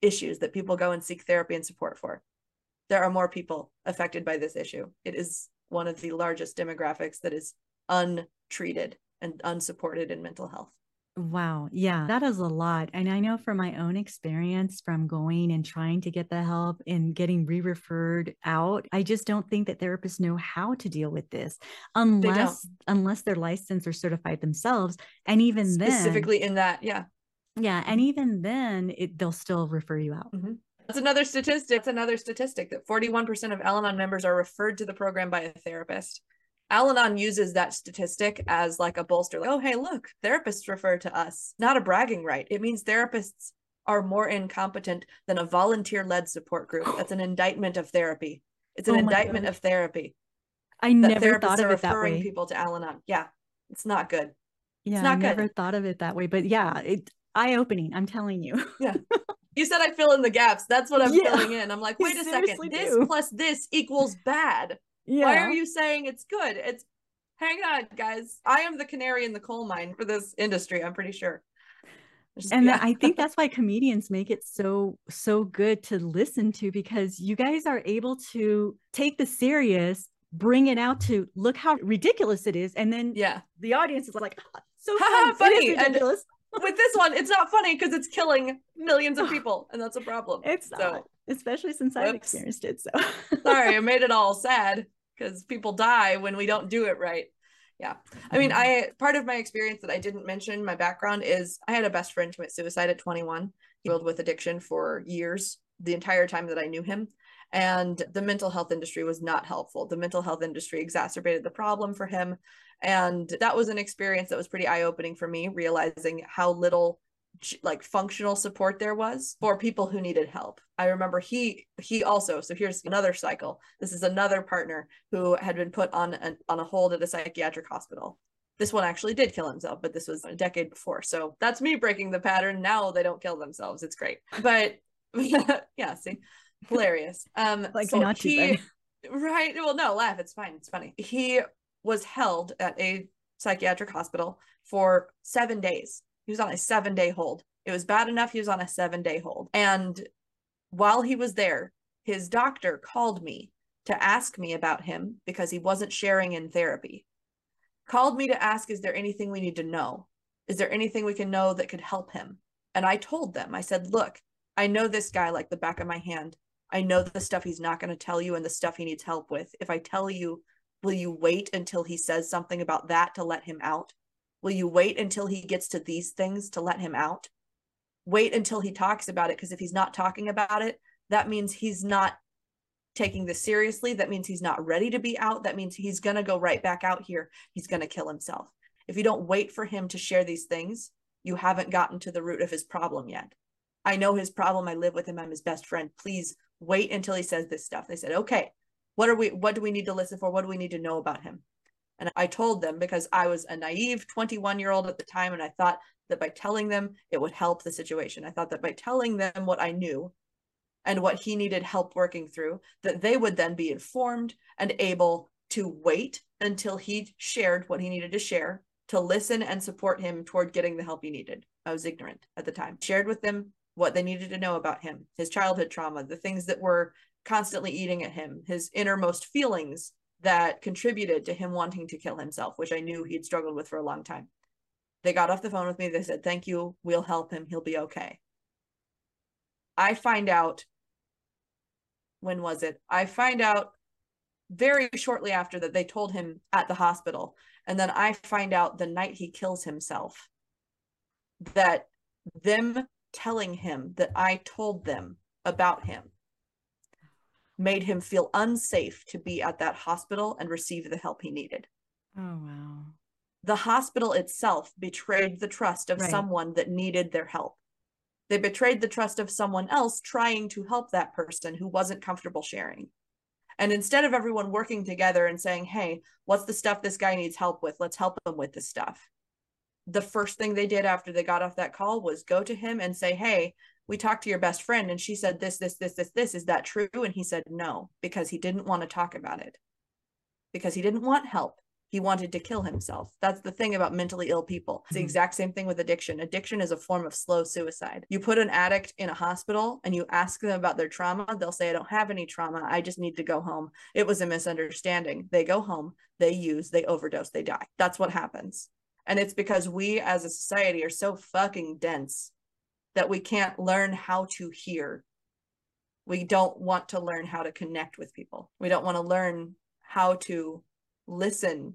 issues that people go and seek therapy and support for. There are more people affected by this issue. It is one of the largest demographics that is untreated and unsupported in mental health. Wow. Yeah, that is a lot. And I know from my own experience from going and trying to get the help and getting re referred out, I just don't think that therapists know how to deal with this unless unless they're licensed or certified themselves. And even specifically then specifically in that, yeah. Yeah. And even then it, they'll still refer you out. Mm-hmm. That's another statistic. That's another statistic that 41% of Al Anon members are referred to the program by a therapist. Al Anon uses that statistic as like a bolster. Like, oh, hey, look, therapists refer to us. Not a bragging right. It means therapists are more incompetent than a volunteer led support group. [GASPS] That's an indictment of therapy. It's an oh indictment God. of therapy. I never thought of it that way. People to Al Anon. Yeah, it's not good. Yeah, it's not I good. never thought of it that way. But yeah, it eye opening. I'm telling you. [LAUGHS] yeah. You said I fill in the gaps. That's what I'm yeah. filling in. I'm like, [LAUGHS] wait a second. Do. This plus this equals bad. Yeah. Why are you saying it's good? It's hang on, guys. I am the canary in the coal mine for this industry. I'm pretty sure. Just, and yeah. I think [LAUGHS] that's why comedians make it so so good to listen to because you guys are able to take the serious, bring it out to look how ridiculous it is, and then yeah, the audience is like, ah, so fun. funny, ridiculous. And [LAUGHS] with this one, it's not funny because it's killing millions of [SIGHS] people, and that's a problem. It's so, not, especially since I've experienced it. So sorry, I [LAUGHS] made it all sad because people die when we don't do it right. Yeah. I mean mm-hmm. i part of my experience that i didn't mention my background is i had a best friend commit suicide at 21 he with addiction for years the entire time that i knew him and the mental health industry was not helpful. The mental health industry exacerbated the problem for him and that was an experience that was pretty eye-opening for me realizing how little like functional support there was for people who needed help. I remember he he also so here's another cycle. This is another partner who had been put on a, on a hold at a psychiatric hospital. This one actually did kill himself, but this was a decade before. So that's me breaking the pattern. Now they don't kill themselves. It's great. But [LAUGHS] yeah, see, hilarious. Um, [LAUGHS] like so not he, right. Well, no, laugh. It's fine. It's funny. He was held at a psychiatric hospital for seven days he was on a seven day hold. It was bad enough he was on a seven day hold. And while he was there, his doctor called me to ask me about him because he wasn't sharing in therapy. Called me to ask, is there anything we need to know? Is there anything we can know that could help him? And I told them, I said, look, I know this guy like the back of my hand. I know the stuff he's not going to tell you and the stuff he needs help with. If I tell you, will you wait until he says something about that to let him out? Will you wait until he gets to these things to let him out? Wait until he talks about it because if he's not talking about it, that means he's not taking this seriously. That means he's not ready to be out. That means he's going to go right back out here. He's going to kill himself. If you don't wait for him to share these things, you haven't gotten to the root of his problem yet. I know his problem. I live with him. I'm his best friend. Please wait until he says this stuff. They said, okay, what are we, what do we need to listen for? What do we need to know about him? And I told them because I was a naive 21 year old at the time. And I thought that by telling them, it would help the situation. I thought that by telling them what I knew and what he needed help working through, that they would then be informed and able to wait until he shared what he needed to share, to listen and support him toward getting the help he needed. I was ignorant at the time. Shared with them what they needed to know about him, his childhood trauma, the things that were constantly eating at him, his innermost feelings that contributed to him wanting to kill himself, which I knew he'd struggled with for a long time. They got off the phone with me. They said, Thank you. We'll help him. He'll be okay. I find out, when was it? I find out very shortly after that they told him at the hospital. And then I find out the night he kills himself that them telling him that I told them about him made him feel unsafe to be at that hospital and receive the help he needed. Oh, wow. The hospital itself betrayed the trust of right. someone that needed their help. They betrayed the trust of someone else trying to help that person who wasn't comfortable sharing. And instead of everyone working together and saying, hey, what's the stuff this guy needs help with? Let's help him with this stuff. The first thing they did after they got off that call was go to him and say, hey, we talked to your best friend and she said this this this this this. Is that true? And he said no because he didn't want to talk about it. Because he didn't want help. He wanted to kill himself. That's the thing about mentally ill people. It's the mm-hmm. exact same thing with addiction. Addiction is a form of slow suicide. You put an addict in a hospital and you ask them about their trauma they'll say i don't have any trauma. I just need to go home. It was a misunderstanding. They go home they use they overdose they die. That's what happens. And it's because we as a society are so fucking dense that we can't learn how to hear. We don't want to learn how to connect with people. We don't want to learn how to listen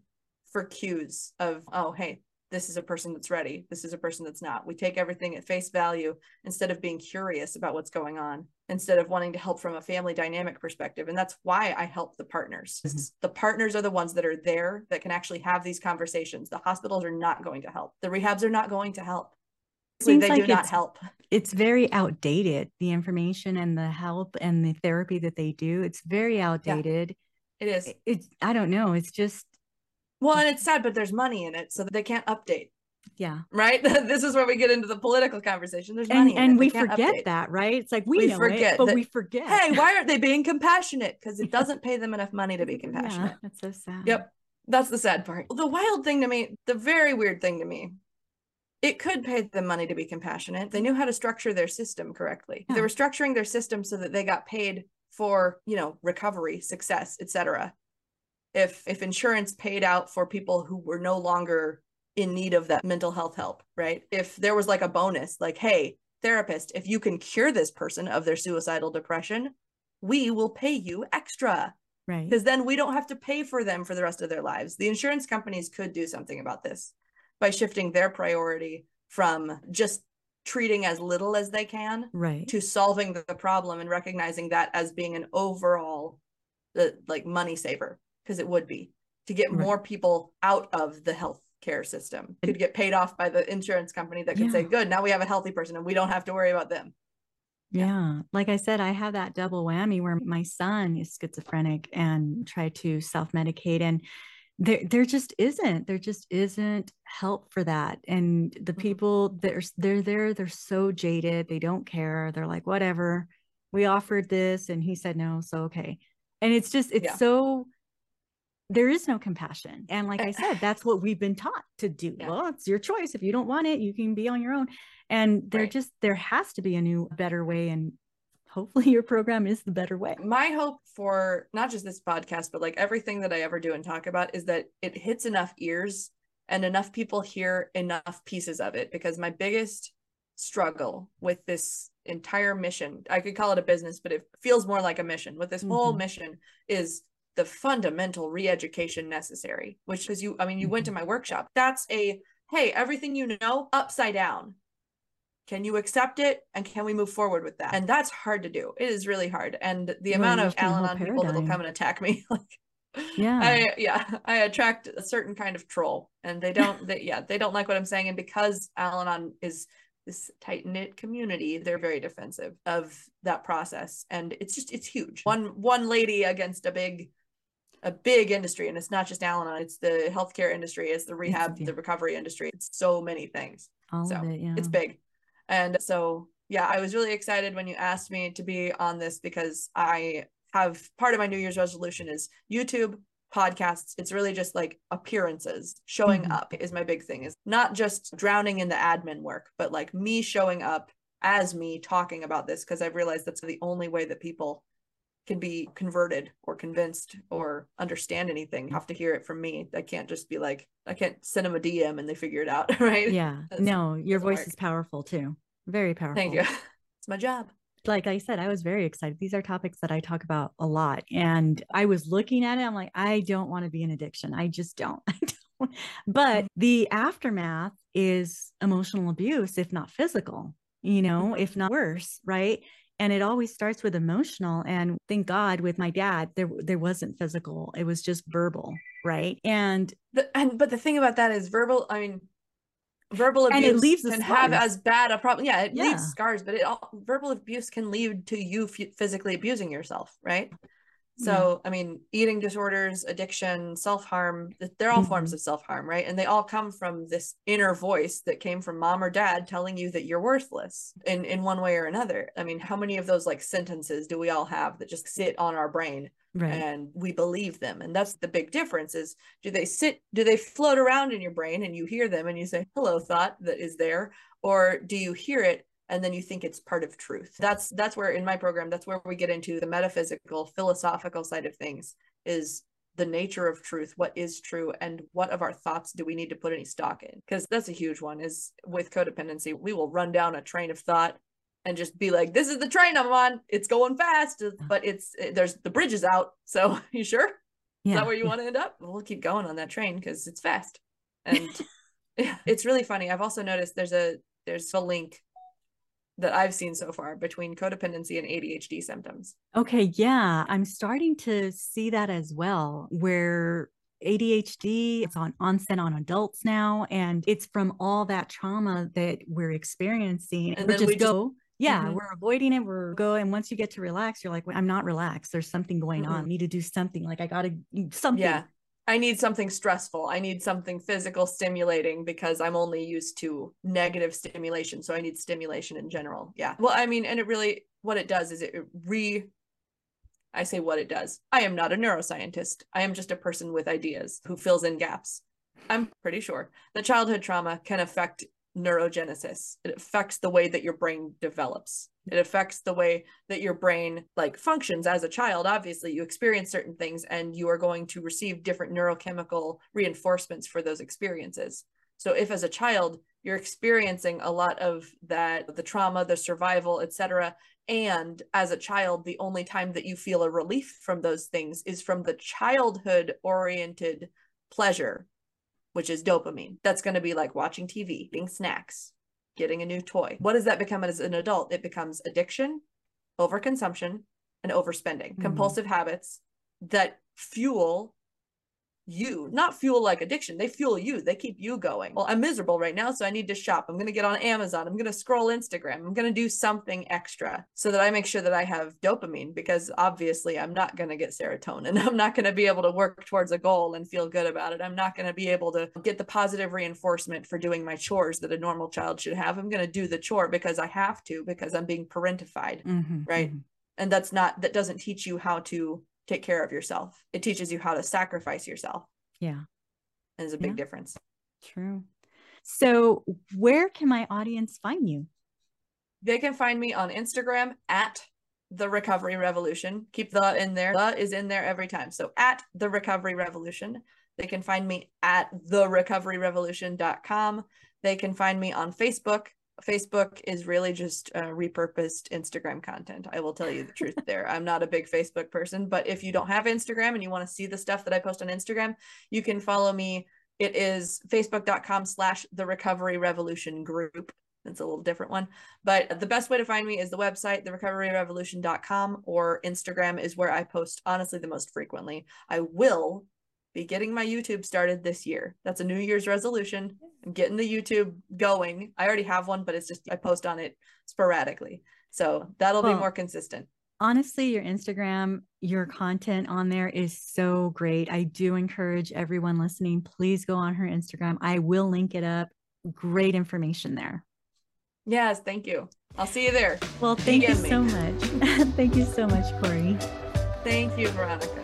for cues of, oh, hey, this is a person that's ready. This is a person that's not. We take everything at face value instead of being curious about what's going on, instead of wanting to help from a family dynamic perspective. And that's why I help the partners. Mm-hmm. The partners are the ones that are there that can actually have these conversations. The hospitals are not going to help. The rehabs are not going to help. Seems they like do not help. It's very outdated. The information and the help and the therapy that they do, it's very outdated. Yeah, it is. It's I don't know. It's just well, and it's sad, but there's money in it, so they can't update. Yeah. Right. [LAUGHS] this is where we get into the political conversation. There's and, money, and we forget update. that, right? It's like we, we forget, it, but that, we forget. Hey, why aren't they being compassionate? Because it doesn't pay them enough money to be [LAUGHS] compassionate. Yeah, that's so sad. Yep. That's the sad part. The wild thing to me, the very weird thing to me, it could pay them money to be compassionate. They mm. knew how to structure their system correctly. Yeah. They were structuring their system so that they got paid for, you know, recovery, success, etc if if insurance paid out for people who were no longer in need of that mental health help, right? If there was like a bonus, like, hey, therapist, if you can cure this person of their suicidal depression, we will pay you extra. Right. Because then we don't have to pay for them for the rest of their lives. The insurance companies could do something about this by shifting their priority from just treating as little as they can right to solving the problem and recognizing that as being an overall the like money saver because it would be to get right. more people out of the health care system could get paid off by the insurance company that could yeah. say good now we have a healthy person and we don't have to worry about them yeah. yeah. Like I said, I have that double whammy where my son is schizophrenic and tried to self-medicate and there there just isn't. There just isn't help for that. And the mm-hmm. people that are they're there, they're so jaded, they don't care. They're like, whatever. We offered this and he said no, so okay. And it's just it's yeah. so there is no compassion. And like I said, that's what we've been taught to do. Yeah. Well, it's your choice. If you don't want it, you can be on your own. And there right. just there has to be a new better way and hopefully your program is the better way. My hope for not just this podcast but like everything that I ever do and talk about is that it hits enough ears and enough people hear enough pieces of it because my biggest struggle with this entire mission i could call it a business but it feels more like a mission with this mm-hmm. whole mission is the fundamental re-education necessary which is you i mean you went to mm-hmm. my workshop that's a hey everything you know upside down can you accept it? And can we move forward with that? And that's hard to do. It is really hard. And the well, amount of al-anon people that will come and attack me [LAUGHS] like yeah. I yeah i attract a certain kind of troll. And they don't they, yeah they don't like what i'm saying. And because al-anon is this tight knit community, they're very defensive of that process, and it's just it's huge. One one lady against a big a big industry. And it's not just Al-Anon, it's the healthcare industry, it's the rehab, it's, the recovery industry. It's so many things. All so it, yeah. it's big. And so yeah, I was really excited when you asked me to be on this because I have part of my New Year's resolution is YouTube, podcasts. It's really just like appearances. Showing mm-hmm. up is my big thing. Is not just drowning in the admin work, but like me showing up as me talking about this because I've realized that's the only way that people can be converted or convinced or understand anything have to hear it from me i can't just be like i can't send them a dm and they figure it out [LAUGHS] right yeah That's, no your voice work. is powerful too very powerful thank you [LAUGHS] it's my job like I said, I was very excited. These are topics that I talk about a lot. And I was looking at it, I'm like, I don't want to be in addiction. I just don't. [LAUGHS] I don't. But the aftermath is emotional abuse, if not physical, you know, mm-hmm. if not worse, right? and it always starts with emotional and thank god with my dad there there wasn't physical it was just verbal right and the, and but the thing about that is verbal i mean verbal abuse and it leaves can have as bad a problem yeah it yeah. leaves scars but it all verbal abuse can lead to you f- physically abusing yourself right so, yeah. I mean, eating disorders, addiction, self harm, they're all mm-hmm. forms of self harm, right? And they all come from this inner voice that came from mom or dad telling you that you're worthless in, in one way or another. I mean, how many of those like sentences do we all have that just sit on our brain right. and we believe them? And that's the big difference is do they sit, do they float around in your brain and you hear them and you say, hello, thought that is there? Or do you hear it and then you think it's part of truth. That's that's where in my program that's where we get into the metaphysical philosophical side of things is the nature of truth what is true and what of our thoughts do we need to put any stock in? Because that's a huge one is with codependency we will run down a train of thought and just be like this is the train i'm on. It's going fast. But it's eh, there's the bridge is out. So [LAUGHS] you sure? Yeah. is that where you want to end up? We'll keep going on that train because it's fast. And [LAUGHS] It's really funny. I've also noticed there's a there's a link that I've seen so far between codependency and ADHD symptoms. Okay, yeah, I'm starting to see that as well, where ADHD it's on onset on adults now, and it's from all that trauma that we're experiencing. And we just we go. Just, yeah, mm-hmm. we're avoiding it. We're go, and once you get to relax, you're like, well, I'm not relaxed. There's something going mm-hmm. on. I need to do something. Like I gotta something. Yeah. I need something stressful. I need something physical stimulating because I'm only used to negative stimulation. So I need stimulation in general. Yeah. Well, I mean, and it really, what it does is it re, I say what it does. I am not a neuroscientist. I am just a person with ideas who fills in gaps. I'm pretty sure that childhood trauma can affect neurogenesis. It affects the way that your brain develops. It affects the way that your brain like functions as a child. Obviously, you experience certain things and you are going to receive different neurochemical reinforcements for those experiences. So if as a child you're experiencing a lot of that the trauma, the survival, etc., and as a child the only time that you feel a relief from those things is from the childhood oriented pleasure which is dopamine. That's going to be like watching TV, eating snacks, getting a new toy. What does that become as an adult? It becomes addiction, overconsumption, and overspending, mm-hmm. compulsive habits that fuel you, not fuel like addiction. They fuel you. They keep you going. Well, I'm miserable right now, so I need to shop. I'm going to get on Amazon. I'm going to scroll Instagram. I'm going to do something extra so that I make sure that I have dopamine because obviously I'm not going to get serotonin. [LAUGHS] I'm not going to be able to work towards a goal and feel good about it. I'm not going to be able to get the positive reinforcement for doing my chores that a normal child should have. I'm going to do the chore because I have to because I'm being parentified, mm-hmm, right? Mm-hmm. And that's not that doesn't teach you how to take care of yourself. It teaches you how to sacrifice yourself. Yeah. And there's a big yeah. difference. True. So, where can my audience find you? They can find me on Instagram at the recovery revolution. Keep the in there. The is in there every time. So at the recovery revolution. They can find me at the recoveryrevolution.com. They can find me on Facebook Facebook is really just uh, repurposed Instagram content. I will tell you the truth [LAUGHS] there. I'm not a big Facebook person, but if you don't have Instagram and you want to see the stuff that I post on Instagram, you can follow me. It is facebook.com slash the recovery revolution group. It's a little different one, but the best way to find me is the website, therecoveryrevolution.com, or Instagram is where I post honestly the most frequently. I will be getting my YouTube started this year. That's a New Year's resolution. I'm getting the YouTube going. I already have one, but it's just I post on it sporadically. So that'll well, be more consistent. Honestly, your Instagram, your content on there is so great. I do encourage everyone listening, please go on her Instagram. I will link it up. Great information there. Yes, thank you. I'll see you there. Well, thank you so much. [LAUGHS] thank you so much, Corey. Thank you, Veronica.